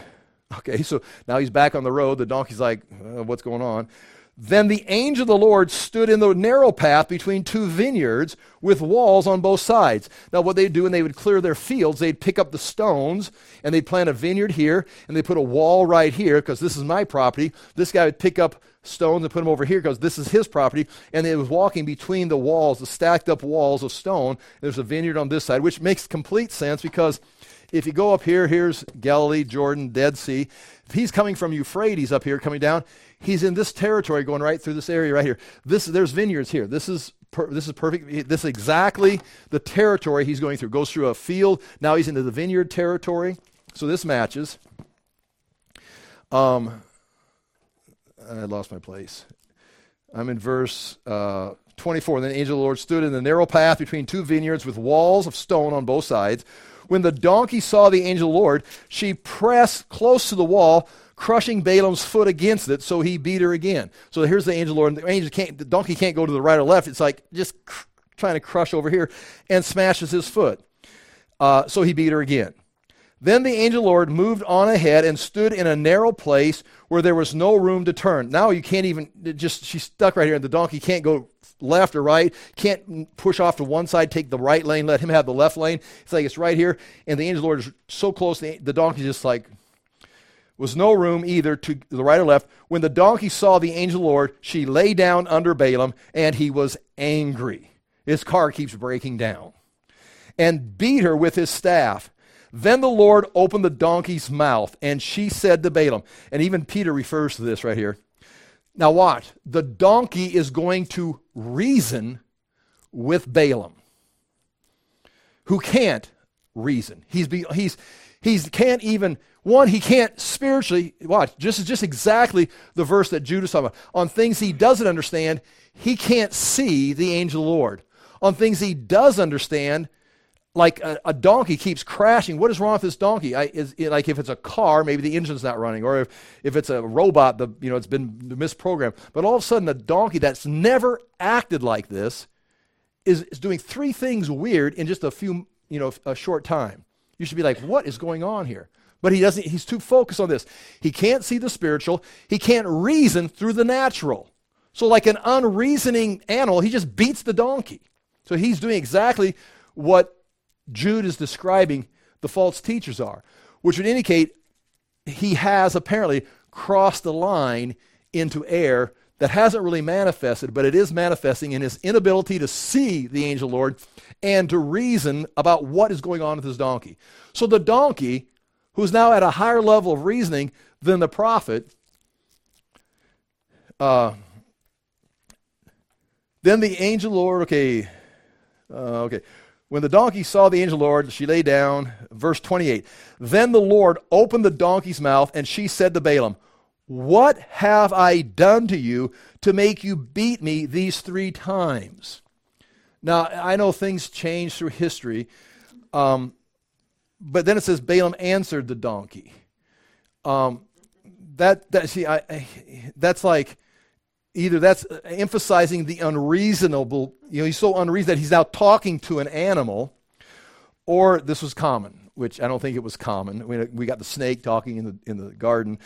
Okay, so now he's back on the road. The donkey's like, uh, what's going on? Then the angel of the Lord stood in the narrow path between two vineyards with walls on both sides. Now, what they'd do when they would clear their fields, they'd pick up the stones and they'd plant a vineyard here and they put a wall right here because this is my property. This guy would pick up stones and put them over here because this is his property. And they was walking between the walls, the stacked up walls of stone. There's a vineyard on this side, which makes complete sense because if you go up here, here's Galilee, Jordan, Dead Sea. If he's coming from Euphrates up here, coming down, he's in this territory going right through this area right here. This, there's vineyards here. This is, per, this is perfect. This is exactly the territory he's going through. Goes through a field. Now he's into the vineyard territory. So this matches. Um, I lost my place. I'm in verse uh, 24. Then the angel of the Lord stood in the narrow path between two vineyards with walls of stone on both sides. When the donkey saw the angel of the Lord, she pressed close to the wall, crushing Balaam's foot against it, so he beat her again. So here's the angel Lord, and the angel can't, the donkey can't go to the right or left. It's like just cr- trying to crush over here and smashes his foot. Uh, so he beat her again. Then the angel Lord moved on ahead and stood in a narrow place where there was no room to turn. Now you can't even, just, she's stuck right here, and the donkey can't go left or right, can't push off to one side, take the right lane, let him have the left lane. It's like it's right here, and the angel Lord is so close, the, the donkey just like was no room either to the right or left. When the donkey saw the angel of the Lord, she lay down under Balaam, and he was angry. His car keeps breaking down, and beat her with his staff. Then the Lord opened the donkey's mouth, and she said to Balaam, and even Peter refers to this right here. Now, watch. The donkey is going to reason with Balaam, who can't reason. He's, be, he's, he's can't even, one, he can't spiritually, watch, this is just exactly the verse that Jude's talking about. On things he doesn't understand, he can't see the angel of the Lord. On things he does understand, like a, a, donkey keeps crashing. What is wrong with this donkey? I, is like if it's a car, maybe the engine's not running, or if, if it's a robot, the you know it's been misprogrammed. But all of a sudden, a donkey that's never acted like this is, is doing three things weird in just a few you know a short time. You should be like, what is going on here? But he doesn't, he's too focused on this. He can't see the spiritual, he can't reason through the natural. So, like an unreasoning animal, he just beats the donkey. So, he's doing exactly what Jude is describing the false teachers are, which would indicate he has apparently crossed the line into air that hasn't really manifested, but it is manifesting in his inability to see the angel Lord and to reason about what is going on with his donkey. So the donkey, who's now at a higher level of reasoning than the prophet, uh, then the angel Lord, okay, uh, okay. When the donkey saw the angel Lord, she lay down. Verse 28. Then the Lord opened the donkey's mouth, and she said to Balaam, What have I done to you to make you beat me these three times? Now, I know things change through history, um, but then it says Balaam answered the donkey. Um, that, that see, I, I, that's like either that's emphasizing the unreasonable, you know, he's so unreasonable that he's now talking to an animal, or this was common, which I don't think it was common. We, we got the snake talking in the, in the garden.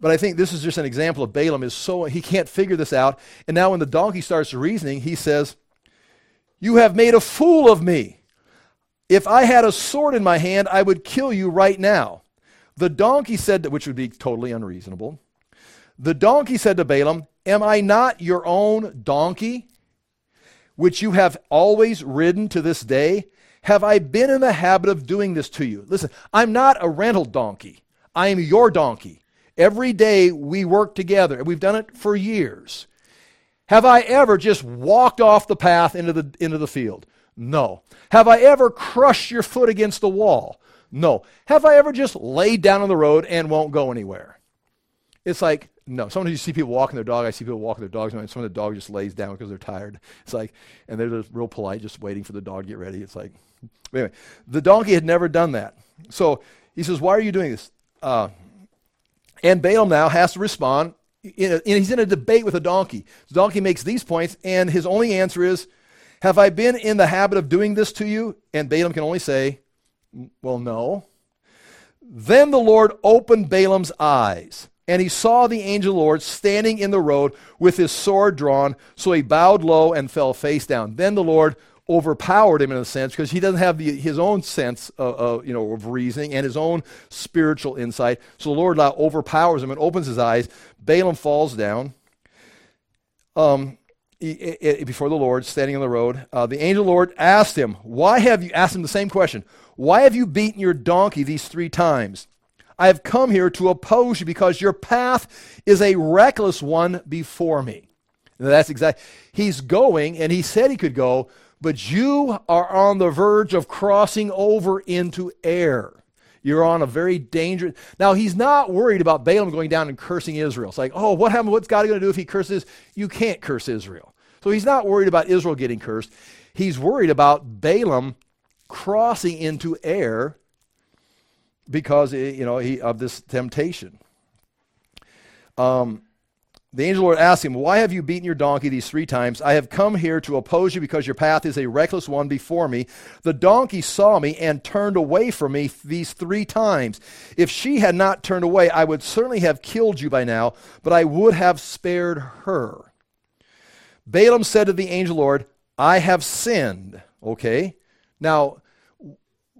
But I think this is just an example of Balaam is so he can't figure this out. And now when the donkey starts reasoning, he says, you have made a fool of me. If I had a sword in my hand, I would kill you right now. The donkey said, which would be totally unreasonable. The donkey said to Balaam, Am I not your own donkey, which you have always ridden to this day? Have I been in the habit of doing this to you? Listen, I'm not a rental donkey. I am your donkey. Every day we work together, and we've done it for years. Have I ever just walked off the path into the, into the field? No. Have I ever crushed your foot against the wall? No. Have I ever just laid down on the road and won't go anywhere? It's like, no. Sometimes you see people walking their dog. I see people walking their dogs, and some of the dog just lays down because they're tired. It's like, and they're just real polite, just waiting for the dog to get ready. It's like, anyway, the donkey had never done that. So he says, Why are you doing this? Uh, and Balaam now has to respond in a, he's in a debate with a donkey. The donkey makes these points, and his only answer is, Have I been in the habit of doing this to you? And Balaam can only say, Well, no. Then the Lord opened Balaam's eyes, and he saw the angel Lord standing in the road with his sword drawn. So he bowed low and fell face down. Then the Lord overpowered him in a sense because he doesn't have the, his own sense of, of, you know, of reasoning and his own spiritual insight. So the Lord overpowers him and opens his eyes. Balaam falls down um, before the Lord, standing on the road. Uh, the angel of the Lord asked him, Why have you, asked him the same question, Why have you beaten your donkey these three times? I have come here to oppose you because your path is a reckless one before me. That's exactly, he's going, and he said he could go, but you are on the verge of crossing over into air. You're on a very dangerous. Now, he's not worried about Balaam going down and cursing Israel. It's like, oh, what happened? What's God going to do if he curses? You can't curse Israel. So he's not worried about Israel getting cursed. He's worried about Balaam crossing into air because you know he, of this temptation. Um, the angel Lord asked him, Why have you beaten your donkey these three times? I have come here to oppose you because your path is a reckless one before me. The donkey saw me and turned away from me these three times. If she had not turned away, I would certainly have killed you by now, but I would have spared her. Balaam said to the angel Lord, I have sinned. Okay? Now,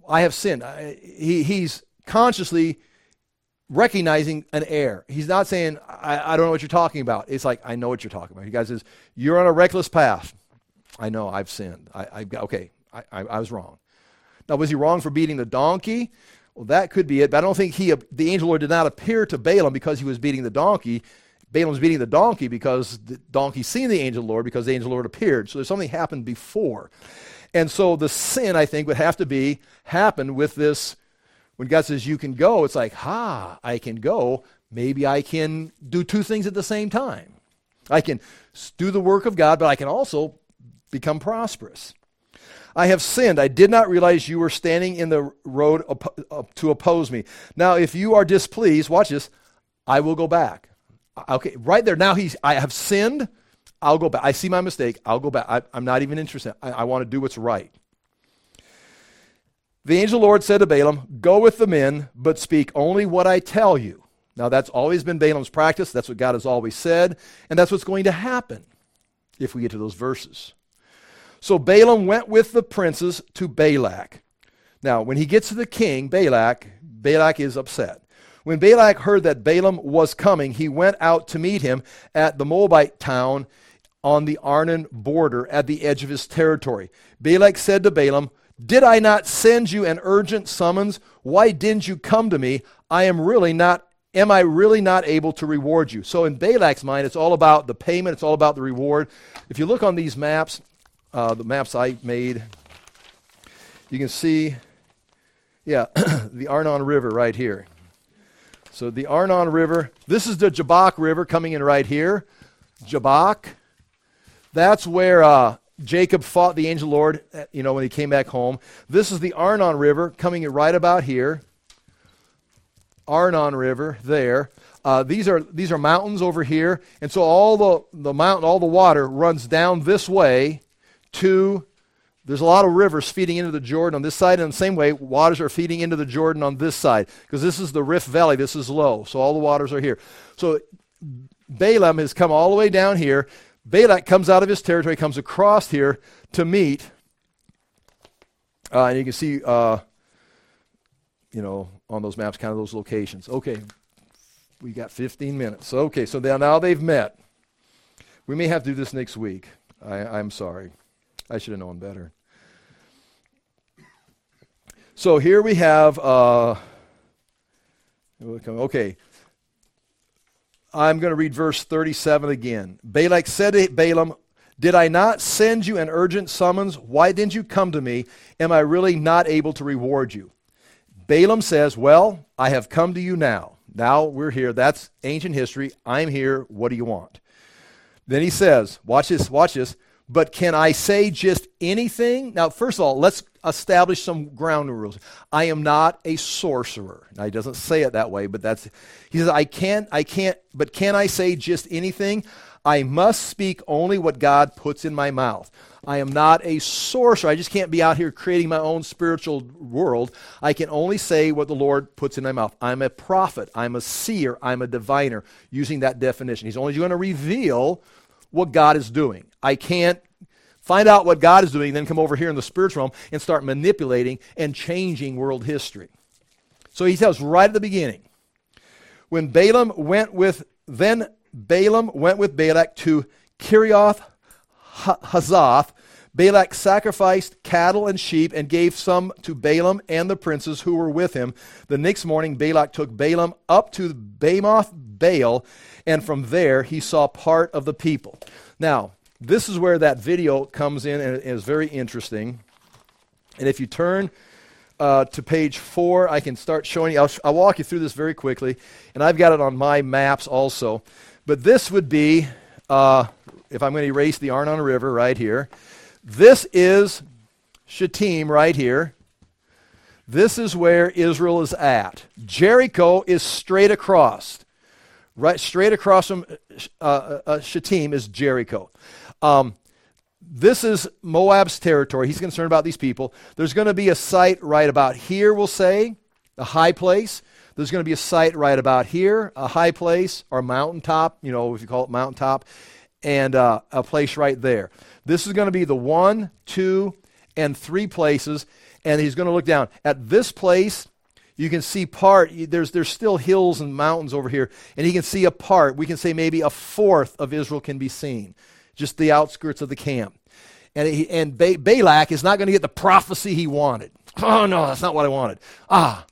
I have sinned. He, he's consciously recognizing an error. He's not saying, I, I, don't know what you're talking about. It's like, I know what you're talking about. He guys says, You're on a reckless path. I know, I've sinned. I, I okay, I, I, I, was wrong. Now, was he wrong for beating the donkey? Well, that could be it, but I don't think he, the angel Lord did not appear to Balaam because he was beating the donkey. Balaam was beating the donkey because the donkey seen the angel Lord because the angel Lord appeared. So there's something happened before. And so the sin, I think, would have to be happened with this when God says you can go, it's like, ha, I can go. Maybe I can do two things at the same time. I can do the work of God, but I can also become prosperous. I have sinned. I did not realize you were standing in the road uh, to oppose me. Now, if you are displeased, watch this, I will go back. Uh, okay, right there. Now he's, I have sinned. I'll go back. I see my mistake. I'll go back. I, am not even interested. I, I want to do what's right. The angel of the Lord said to Balaam, Go with the men, but speak only what I tell you. Now, that's always been Balaam's practice. That's what God has always said. And that's what's going to happen if we get to those verses. So Balaam went with the princes to Balak. Now, when he gets to the king, Balak, Balak is upset. When Balak heard that Balaam was coming, he went out to meet him at the Moabite town on the Arnon border at the edge of his territory. Balak said to Balaam, Did I not send you an urgent summons? Why didn't you come to me? I am really not am I really not able to reward you? So in Balak's mind, it's all about the payment, it's all about the reward. If you look on these maps, uh, the maps I made, you can see, yeah, the Arnon River right here. So the Arnon River, this is the Jabbok River coming in right here. Jabbok. That's where uh, Jacob fought the angel Lord, uh, you know, when he came back home. This is the Arnon River coming right about here. Arnon River there. Uh, these are these are mountains over here, and so all the the mountain, all the water runs down this way to. There's a lot of rivers feeding into the Jordan on this side, and the same way, waters are feeding into the Jordan on this side because this is the Rift Valley. This is low, so all the waters are here. So Balaam has come all the way down here. Balak comes out of his territory, comes across here to meet, uh, and you can see, uh, you know, on those maps, kind of those locations. Okay, we got 15 minutes. Okay, so now, they've met. We may have to do this next week. I, I'm sorry. I should have known better. So here we have, uh, okay, I'm going to read verse 37 again. Balak said to Balaam, Did I not send you an urgent summons? Why didn't you come to me? Am I really not able to reward you? Balaam says, Well, I have come to you now. Now we're here. That's ancient history. I'm here. What do you want? Then he says, Watch this, watch this. But can I say just anything? Now, first of all, let's establish some ground rules. I am not a sorcerer. Now, he doesn't say it that way, but that's, he says, I can't, I can't, but can I say just anything? I must speak only what God puts in my mouth. I am not a sorcerer. I just can't be out here creating my own spiritual world. I can only say what the Lord puts in my mouth. I'm a prophet. I'm a seer. I'm a diviner, using that definition. He's only going to reveal what God is doing. I can't find out what God is doing, then come over here in the spiritual realm and start manipulating and changing world history. So he tells right at the beginning when Balaam went with, then Balaam went with Balak to Kiriath Huzoth, Balak sacrificed cattle and sheep and gave some to Balaam and the princes who were with him. The next morning, Balak took Balaam up to Bamoth Baal, and from there he saw part of the people. Now, this is where that video comes in and is very interesting. And if you turn uh, to page four, I can start showing you. I'll, I'll walk you through this very quickly, and I've got it on my maps also. But this would be uh, if I'm going to erase the Arnon River right here, this is Shittim right here. This is where Israel is at. Jericho is straight across. Right, straight across from uh, uh, is Jericho. Um, this is Moab's territory. He's concerned about these people. There's going to be a site right about here, we'll say, a high place. There's going to be a site right about here, a high place or mountaintop, you know, if you call it mountaintop and uh, a place right there. This is going to be the one, two, and three places, and he's going to look down. At this place, you can see part, there's, there's still hills and mountains over here, and he can see a part. We can say maybe a fourth of Israel can be seen, just the outskirts of the camp. And, he, and ba- Balak is not going to get the prophecy he wanted. Oh, no, that's not what I wanted. Ah,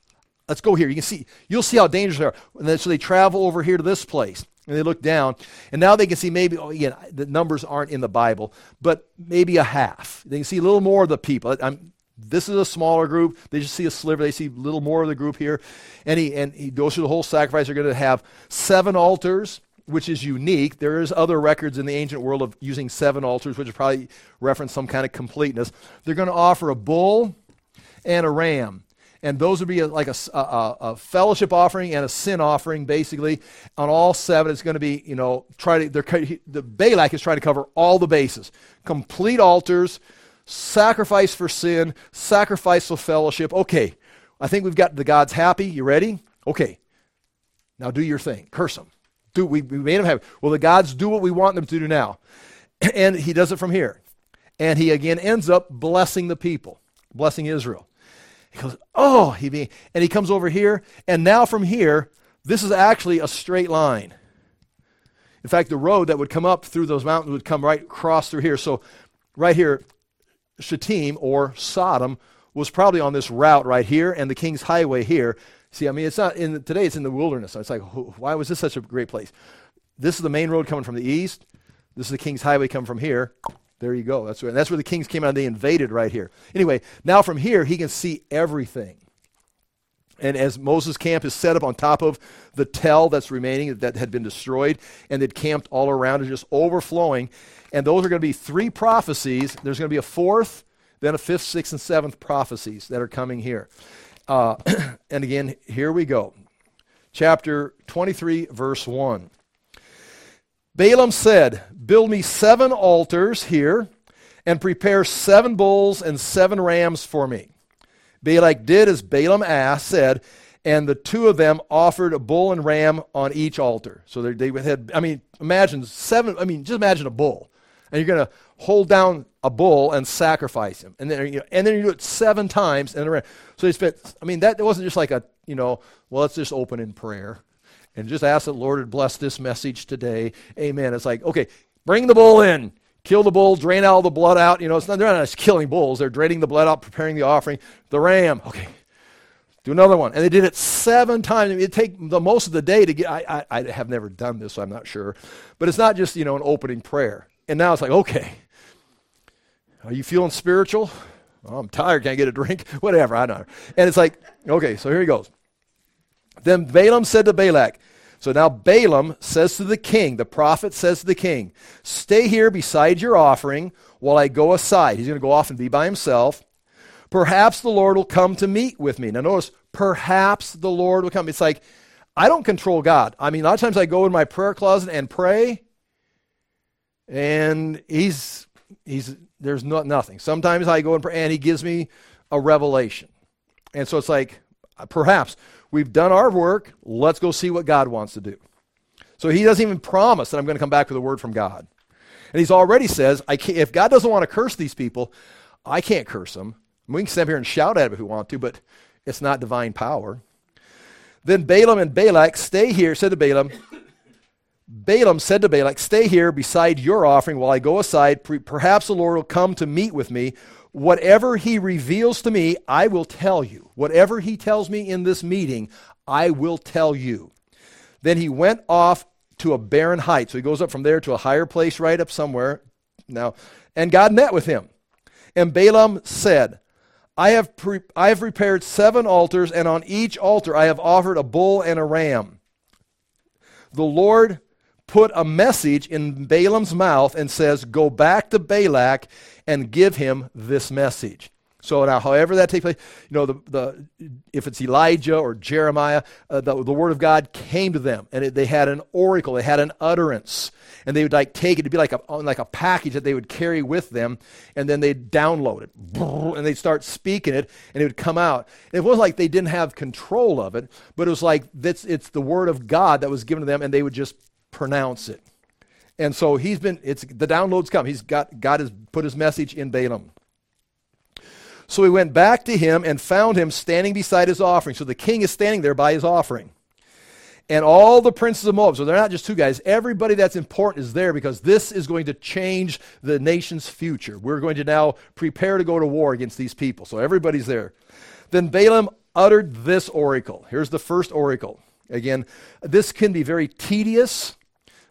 let's go here. You can see, you'll see how dangerous they are. And then, so they travel over here to this place and they look down, and now they can see maybe, oh, again, the numbers aren't in the Bible, but maybe a half. They can see a little more of the people. I'm, this is a smaller group. They just see a sliver. They see a little more of the group here. And he, and he goes through the whole sacrifice. They're going to have seven altars, which is unique. There is other records in the ancient world of using seven altars, which probably reference some kind of completeness. They're going to offer a bull and a ram and those would be a, like a, a, a, fellowship offering and a sin offering, basically. On all seven, it's going to be, you know, try to, the Balak is trying to cover all the bases complete altars, sacrifice for sin, sacrifice for fellowship. Okay, I think we've got the gods happy. You ready? Okay, now do your thing. Curse them. Do we, we made them happy. Well, the gods do what we want them to do now, and he does it from here, and he again ends up blessing the people, blessing Israel. He goes, oh, he be, and he comes over here, and now from here, this is actually a straight line. In fact, the road that would come up through those mountains would come right across through here. So, right here, Shittim or Sodom was probably on this route right here, and the King's Highway here. See, I mean, it's not in today; it's in the wilderness. So it's like, why was this such a great place? This is the main road coming from the east. This is the King's Highway coming from here. There you go. That's where, that's where the kings came out. They invaded right here. Anyway, now from here, he can see everything. And as Moses' camp is set up on top of the tell that's remaining that had been destroyed, and they'd camped all around it, just overflowing. And those are going to be three prophecies. There's going to be a fourth, then a fifth, sixth, and seventh prophecies that are coming here. Uh, and again, here we go. Chapter 23, verse 1. Balaam said, Build me seven altars here and prepare seven bulls and seven rams for me. Balak did as Balaam asked, said, and the two of them offered a bull and ram on each altar. So they, had, I mean, imagine seven, I mean, just imagine a bull. And you're going to hold down a bull and sacrifice him. And then, you know, and then you do it seven times. And so they spent, I mean, that wasn't just like a, you know, well, let's just open in prayer and just ask the Lord would bless this message today. Amen. It's like, okay, bring the bull in. Kill the bull, drain all the blood out. You know, it's not, they're not just killing bulls. They're draining the blood out, preparing the offering. The ram, okay, do another one. And they did it seven times. It'd take the most of the day to get, I, I, I have never done this, so I'm not sure. But it's not just, you know, an opening prayer. And now it's like, okay, are you feeling spiritual? Oh, I'm tired. Can't get a drink. Whatever. I don't know. And it's like, okay, so here he goes. Then Balaam said to Balak, so now Balaam says to the king, the prophet says to the king, Stay here beside your offering while I go aside. He's going to go off and be by himself. Perhaps the Lord will come to meet with me. Now notice, perhaps the Lord will come. It's like, I don't control God. I mean, a lot of times I go in my prayer closet and pray, and he's, he's, there's no, nothing. Sometimes I go and pray, and he gives me a revelation. And so it's like, perhaps. We've done our work. Let's go see what God wants to do. So he doesn't even promise that I'm going to come back with a word from God. And he's already says, I can't, if God doesn't want to curse these people, I can't curse them. We can stand here and shout at him if we want to, but it's not divine power. Then Balaam and Balak stay here, said to Balaam, Balaam said to Balak, Stay here beside your offering while I go aside. Perhaps the Lord will come to meet with me. Whatever he reveals to me, I will tell you. Whatever he tells me in this meeting, I will tell you. Then he went off to a barren height. So he goes up from there to a higher place right up somewhere. Now, and God met with him. And Balaam said, I have, pre- I have prepared seven altars, and on each altar I have offered a bull and a ram. The Lord put a message in Balaam's mouth and says, Go back to Balak and give him this message. So now, however that takes place, you know, the, the, if it's Elijah or Jeremiah, uh, the, the word of God came to them, and it, they had an oracle, they had an utterance, and they would like take it to be like a like a package that they would carry with them, and then they'd download it, and they'd start speaking it, and it would come out. And it wasn't like they didn't have control of it, but it was like that's it's the word of God that was given to them, and they would just pronounce it. And so he's been, it's the downloads come. He's got, God has put his message in Balaam. So he went back to him and found him standing beside his offering. So the king is standing there by his offering. And all the princes of Moab, so they're not just two guys, everybody that's important is there because this is going to change the nation's future. We're going to now prepare to go to war against these people. So everybody's there. Then Balaam uttered this oracle. Here's the first oracle. Again, this can be very tedious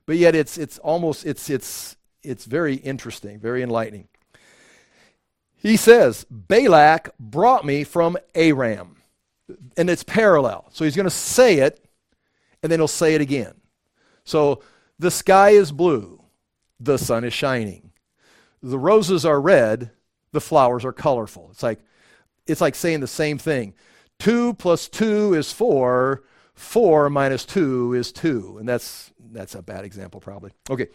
but yet it's, it's almost, it's, it's, it's very interesting, very enlightening. He says, Balak brought me from Aram. And it's parallel. So he's going to say it, and then he'll say it again. So the sky is blue, the sun is shining. The roses are red, the flowers are colorful. It's like, it's like saying the same thing. Two plus two is four, four minus two is two. And that's that's a bad example, probably. Okay,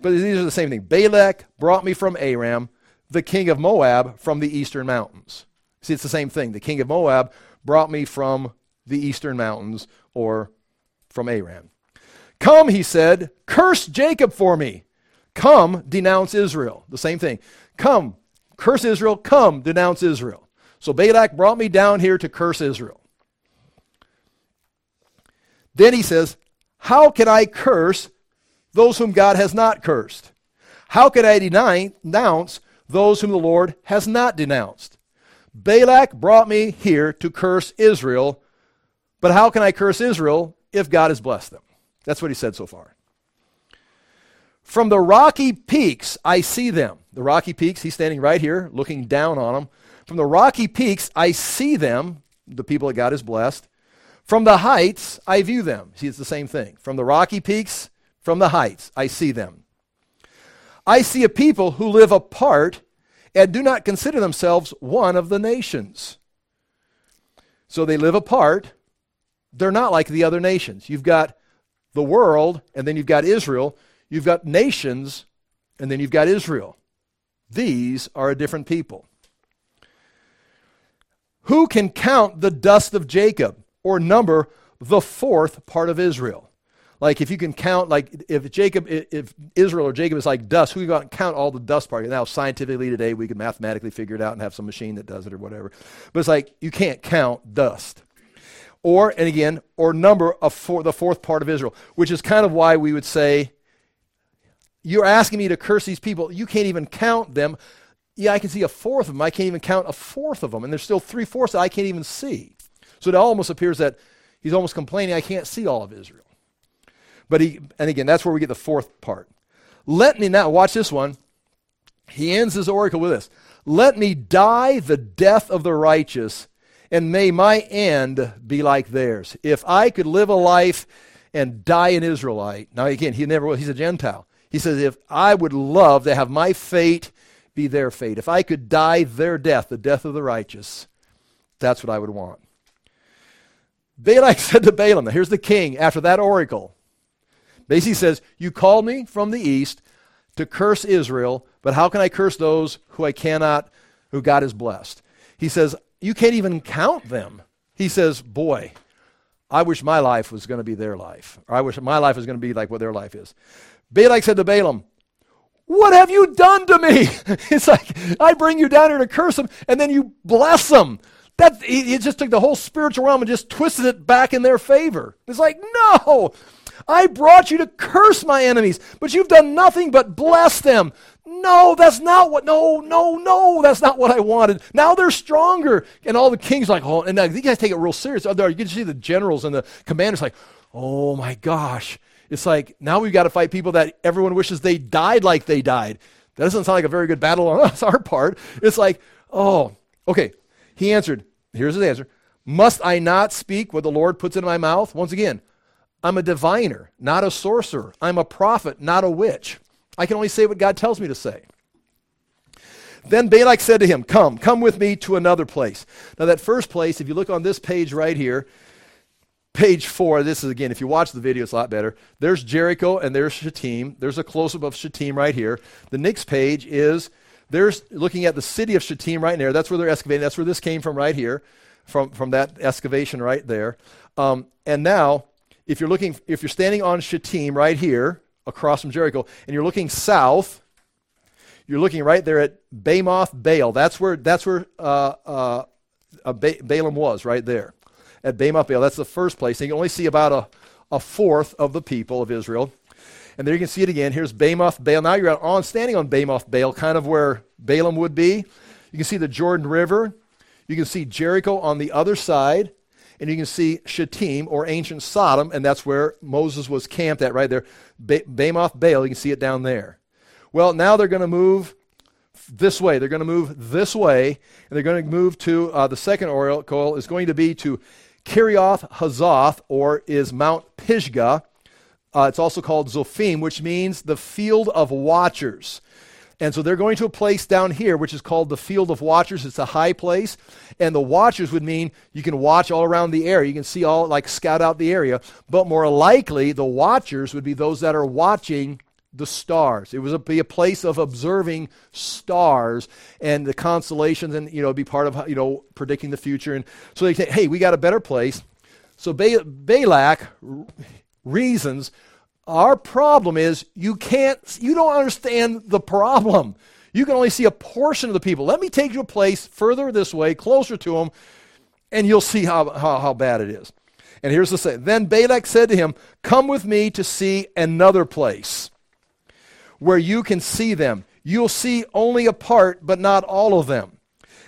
but these are the same thing. Balak brought me from Aram. the king of Moab from the eastern mountains. See, it's the same thing. The king of Moab brought me from the eastern mountains or from Aram. Come, he said, curse Jacob for me. Come, denounce Israel. The same thing. Come, curse Israel. Come, denounce Israel. So Balak brought me down here to curse Israel. Then he says, How can I curse those whom God has not cursed? How can I denounce those whom the Lord has not denounced? Balak brought me here to curse Israel, but how can I curse Israel if God has blessed them? That's what he said so far. From the rocky peaks, I see them. The rocky peaks, he's standing right here looking down on them. From the rocky peaks, I see them, the people that God has blessed. From the heights, I view them. See, it's the same thing. From the rocky peaks, from the heights, I see them. I see a people who live apart and do not consider themselves one of the nations. So they live apart. They're not like the other nations. You've got the world, and then you've got Israel. You've got nations, and then you've got Israel. These are a different people. Who can count the dust of Jacob or number the fourth part of Israel? Like if you can count, like if Jacob, if Israel or Jacob is like dust, who can count all the dust particles? Now scientifically today we can mathematically figure it out and have some machine that does it or whatever. But it's like you can't count dust. Or, and again, or number of four, the fourth part of Israel, which is kind of why we would say, you're asking me to curse these people. You can't even count them. Yeah, I can see a fourth of them. I can't even count a fourth of them. And there's still three fourths that I can't even see. So it almost appears that he's almost complaining, I can't see all of Israel. But he, and again, that's where we get the fourth part. Let me now, watch this one. He ends his oracle with this Let me die the death of the righteous, and may my end be like theirs. If I could live a life and die an Israelite, now again, he never was, he's a Gentile. He says, if I would love to have my fate be their fate, if I could die their death, the death of the righteous, that's what I would want. Balak said to Balaam, here's the king after that oracle. Basically says, You called me from the east to curse Israel, but how can I curse those who I cannot, who God has blessed? He says, You can't even count them. He says, Boy, I wish my life was going to be their life. Or I wish my life was going to be like what their life is. Balak said to Balaam, What have you done to me? it's like, I bring you down here to curse them, and then you bless them. That, he just took the whole spiritual realm and just twisted it back in their favor. It's like, no, I brought you to curse my enemies, but you've done nothing but bless them. No, that's not what, no, no, no, that's not what I wanted. Now they're stronger. And all the kings like, oh, and these guys take it real serious. You can see the generals and the commanders like, oh my gosh. It's like, now we've got to fight people that everyone wishes they died like they died. That doesn't sound like a very good battle on us, our part. It's like, oh, okay. He answered, here's his answer. Must I not speak what the Lord puts into my mouth? Once again, I'm a diviner, not a sorcerer. I'm a prophet, not a witch. I can only say what God tells me to say. Then Balak said to him, Come, come with me to another place. Now, that first place, if you look on this page right here, page four, this is again, if you watch the video, it's a lot better. There's Jericho and there's Shittim. There's a close up of Shittim right here. The next page is there's looking at the city of Shittim right there. That's where they're excavating. That's where this came from right here, from, from that excavation right there. Um, and now if you're looking, if you're standing on Shittim right here across from Jericho, and you're looking south, you're looking right there at Bamoth Baal. That's where that's where uh, uh, ba- Balaam was right there at Bamoth Baal. That's the first place. And you can only see about a, a fourth of the people of Israel. And there you can see it again. Here's Bamoth Baal. Now you're on standing on Bamoth Baal, kind of where Balaam would be. You can see the Jordan River. You can see Jericho on the other side and you can see Shittim or ancient Sodom, and that's where Moses was camped at right there. Ba- Bamoth Baal, you can see it down there. Well, now they're going to move this way. They're going to move this way, and they're going to move to uh, the second oracle is going to be to Kiriath Huzoth, or is Mount Pisgah. Uh, it's also called Zophim, which means the field of watchers. And so they're going to a place down here, which is called the Field of Watchers. It's a high place. And the watchers would mean you can watch all around the area. You can see all, like, scout out the area. But more likely, the watchers would be those that are watching the stars. It a, be a place of observing stars and the constellations, and you know, be part of you know predicting the future. And so they say, "Hey, we got a better place." So ba- Balak reasons our problem is you can't, you don't understand the problem. You can only see a portion of the people. Let me take you a place further this way, closer to them, and you'll see how, how, how bad it is. And here's the say. Then Balak said to him, Come with me to see another place where you can see them. You'll see only a part, but not all of them.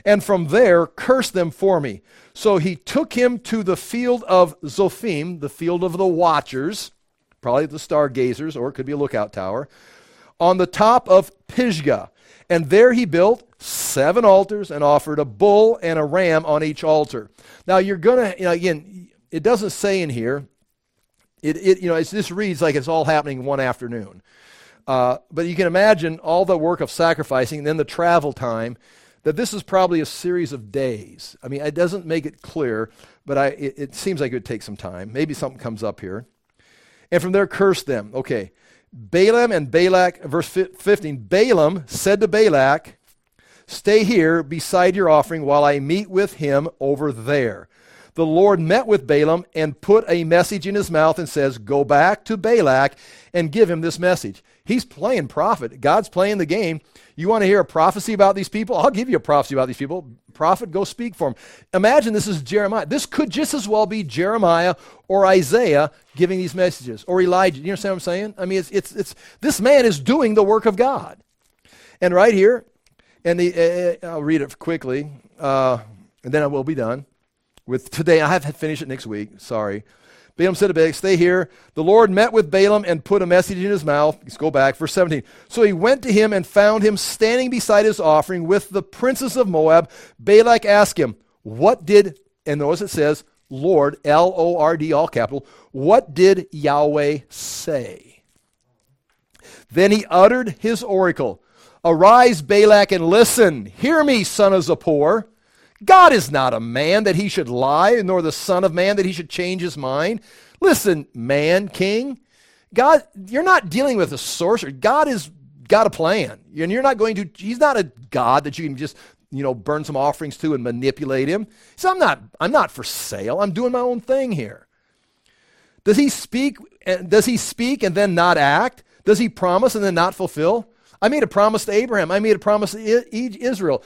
And from there, curse them for me. So he took him to the field of Zophim, the field of the watchers, probably the stargazers, or it could be a lookout tower, on the top of Pisgah. And there he built seven altars and offered a bull and a ram on each altar. Now you're going to, you know, again, it doesn't say in here, it, it you know, just reads like it's all happening one afternoon. Uh, but you can imagine all the work of sacrificing and then the travel time, that this is probably a series of days. I mean, it doesn't make it clear, but I, it, it seems like it would take some time. Maybe something comes up here. And from there, curse them. Okay. Balaam and Balak, verse 15. Balaam said to Balak, Stay here beside your offering while I meet with him over there the Lord met with Balaam and put a message in his mouth and says, Go back to Balak and give him this message. He's playing prophet. God's playing the game. You want to hear a prophecy about these people? I'll give you a prophecy about these people. Prophet, go speak for them. Imagine this is Jeremiah. This could just as well be Jeremiah or Isaiah giving these messages, or Elijah. You understand what I'm saying? I mean, it's, it's, it's this man is doing the work of God. And right here, and the, uh, I'll read it quickly, uh, and then I will be done with today. I have to finish it next week. Sorry. Balaam said to Balak, Stay here. The Lord met with Balaam and put a message in his mouth. Let's go back. Verse 17. So he went to him and found him standing beside his offering with the princes of Moab. Balak asked him, What did, and notice it says, Lord, L O R D, all capital, what did Yahweh say? Then he uttered his oracle Arise, Balak, and listen. Hear me, son of Zippor. God is not a man that he should lie, nor the Son of Man that he should change his mind. Listen, man, king, God, you're not dealing with a sorcerer. God has got a plan. And you're not going to, he's not a God that you can just, you know, burn some offerings to and manipulate him. So I'm not, I'm not for sale. I'm doing my own thing here. Does he speak, does he speak and then not act? Does he promise and then not fulfill? I made a promise to Abraham. I made a promise to Israel.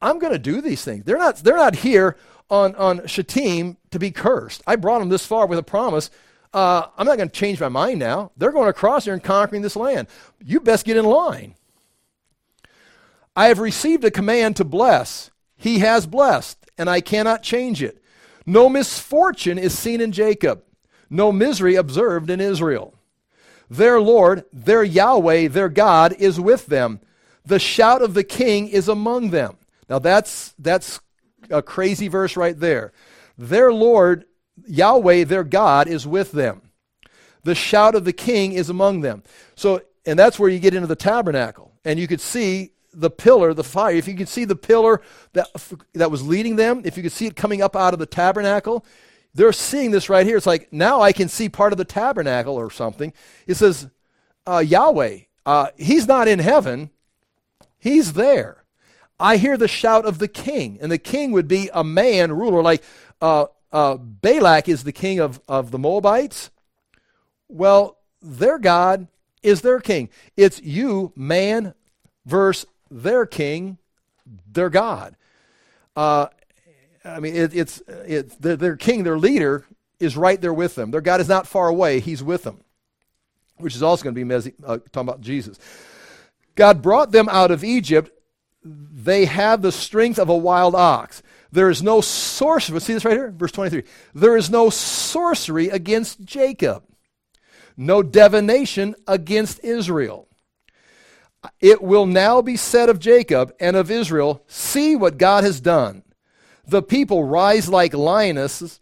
I'm going to do these things. They're not, they're not here on, on Shittim to be cursed. I brought them this far with a promise. Uh, I'm not going to change my mind now. They're going across here and conquering this land. You best get in line. I have received a command to bless. He has blessed, and I cannot change it. No misfortune is seen in Jacob, no misery observed in Israel. Their Lord, their Yahweh, their God is with them. The shout of the king is among them. Now that's that's a crazy verse right there. Their Lord, Yahweh, their God, is with them. The shout of the king is among them. So, and that's where you get into the tabernacle. And you could see the pillar, the fire. If you could see the pillar that, that was leading them, if you could see it coming up out of the tabernacle, they're seeing this right here. It's like now I can see part of the tabernacle or something. It says, uh, Yahweh, uh, he's not in heaven, he's there. I hear the shout of the king. And the king would be a man, ruler, like uh, uh, Balak is the king of, of the Moabites. Well, their God is their king. It's you, man, versus their king, their God. Uh, I mean, it, it's, it's their, their king, their leader, is right there with them. Their God is not far away, He's with them, which is also going to be uh, talking about Jesus. God brought them out of Egypt they have the strength of a wild ox. There is no sorcery. See this right here? Verse 23. There is no sorcery against Jacob, no divination against Israel. It will now be said of Jacob and of Israel See what God has done. The people rise like lionesses,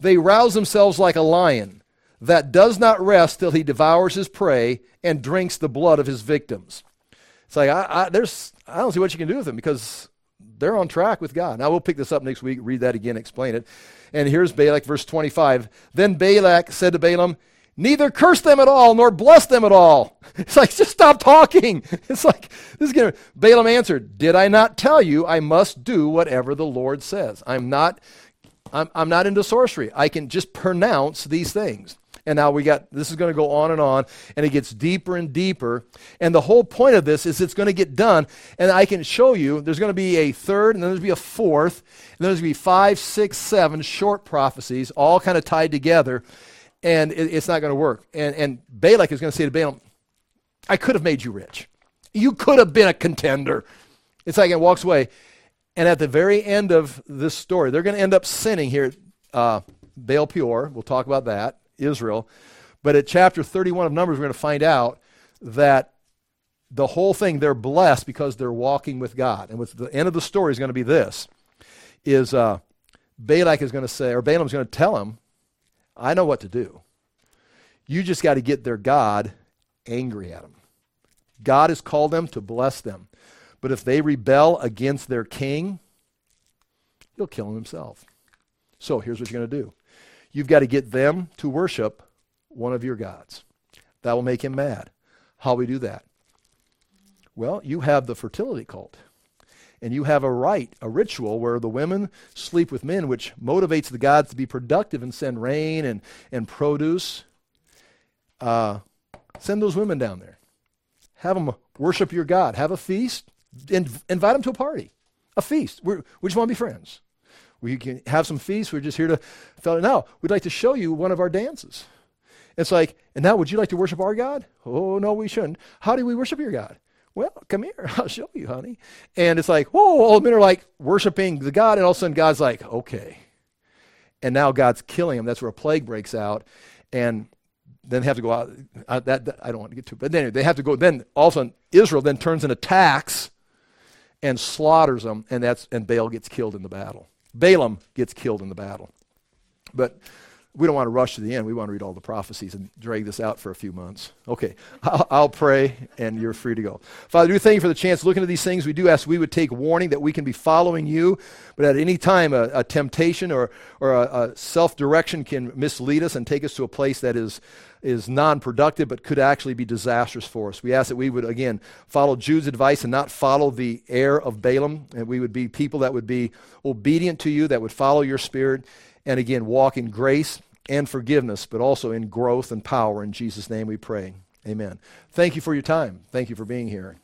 they rouse themselves like a lion that does not rest till he devours his prey and drinks the blood of his victims. It's like, I, I, there's, I don't see what you can do with them because they're on track with God. Now we'll pick this up next week, read that again, explain it. And here's Balak, verse 25. Then Balak said to Balaam, neither curse them at all, nor bless them at all. It's like, just stop talking. It's like, this is going to, Balaam answered, Did I not tell you I must do whatever the Lord says? I'm not, I'm, I'm not into sorcery. I can just pronounce these things. And now we got, this is going to go on and on, and it gets deeper and deeper. And the whole point of this is it's going to get done. And I can show you there's going to be a third, and then there's going to be a fourth, and then there's going to be five, six, seven short prophecies, all kind of tied together. And it, it's not going to work. And, and Balak is going to say to Balaam, I could have made you rich. You could have been a contender. It's like it walks away. And at the very end of this story, they're going to end up sinning here. Uh, Baal Peor, we'll talk about that. Israel. But at chapter 31 of Numbers, we're going to find out that the whole thing, they're blessed because they're walking with God. And with the end of the story is going to be this, is uh, Balak is going to say, or Balaam's going to tell him, I know what to do. You just got to get their God angry at them. God has called them to bless them. But if they rebel against their king, he'll kill them himself. So here's what you're going to do You've got to get them to worship one of your gods. That will make him mad. How we do that? Well, you have the fertility cult. And you have a rite, a ritual where the women sleep with men, which motivates the gods to be productive and send rain and, and produce. Uh, send those women down there. Have them worship your God. Have a feast. In, invite them to a party, a feast. We're, we just want to be friends. We can have some feasts. We're just here to fill it. Now, we'd like to show you one of our dances. It's like, and now would you like to worship our God? Oh, no, we shouldn't. How do we worship your God? Well, come here. I'll show you, honey. And it's like, whoa, all men are like worshiping the God, and all of a sudden God's like, okay. And now God's killing them. That's where a plague breaks out. And then they have to go out. Uh, that, that, I don't want to get to, but then they have to go. Then all of a sudden Israel then turns and attacks and slaughters them, and that's and Baal gets killed in the battle. Balaam gets killed in the battle. But we don't want to rush to the end. We want to read all the prophecies and drag this out for a few months. Okay, I'll, pray and you're free to go. Father, do thank you for the chance to look into these things. We do ask we would take warning that we can be following you, but at any time a, a temptation or, or a, a self direction can mislead us and take us to a place that is, is non productive but could actually be disastrous for us. We ask that we would, again, follow Jude's advice and not follow the error of Balaam, and we would be people that would be obedient to you, that would follow your spirit and again walk in grace and forgiveness, but also in growth and power. In Jesus' name we pray. Amen. Thank you for your time. Thank you for being here.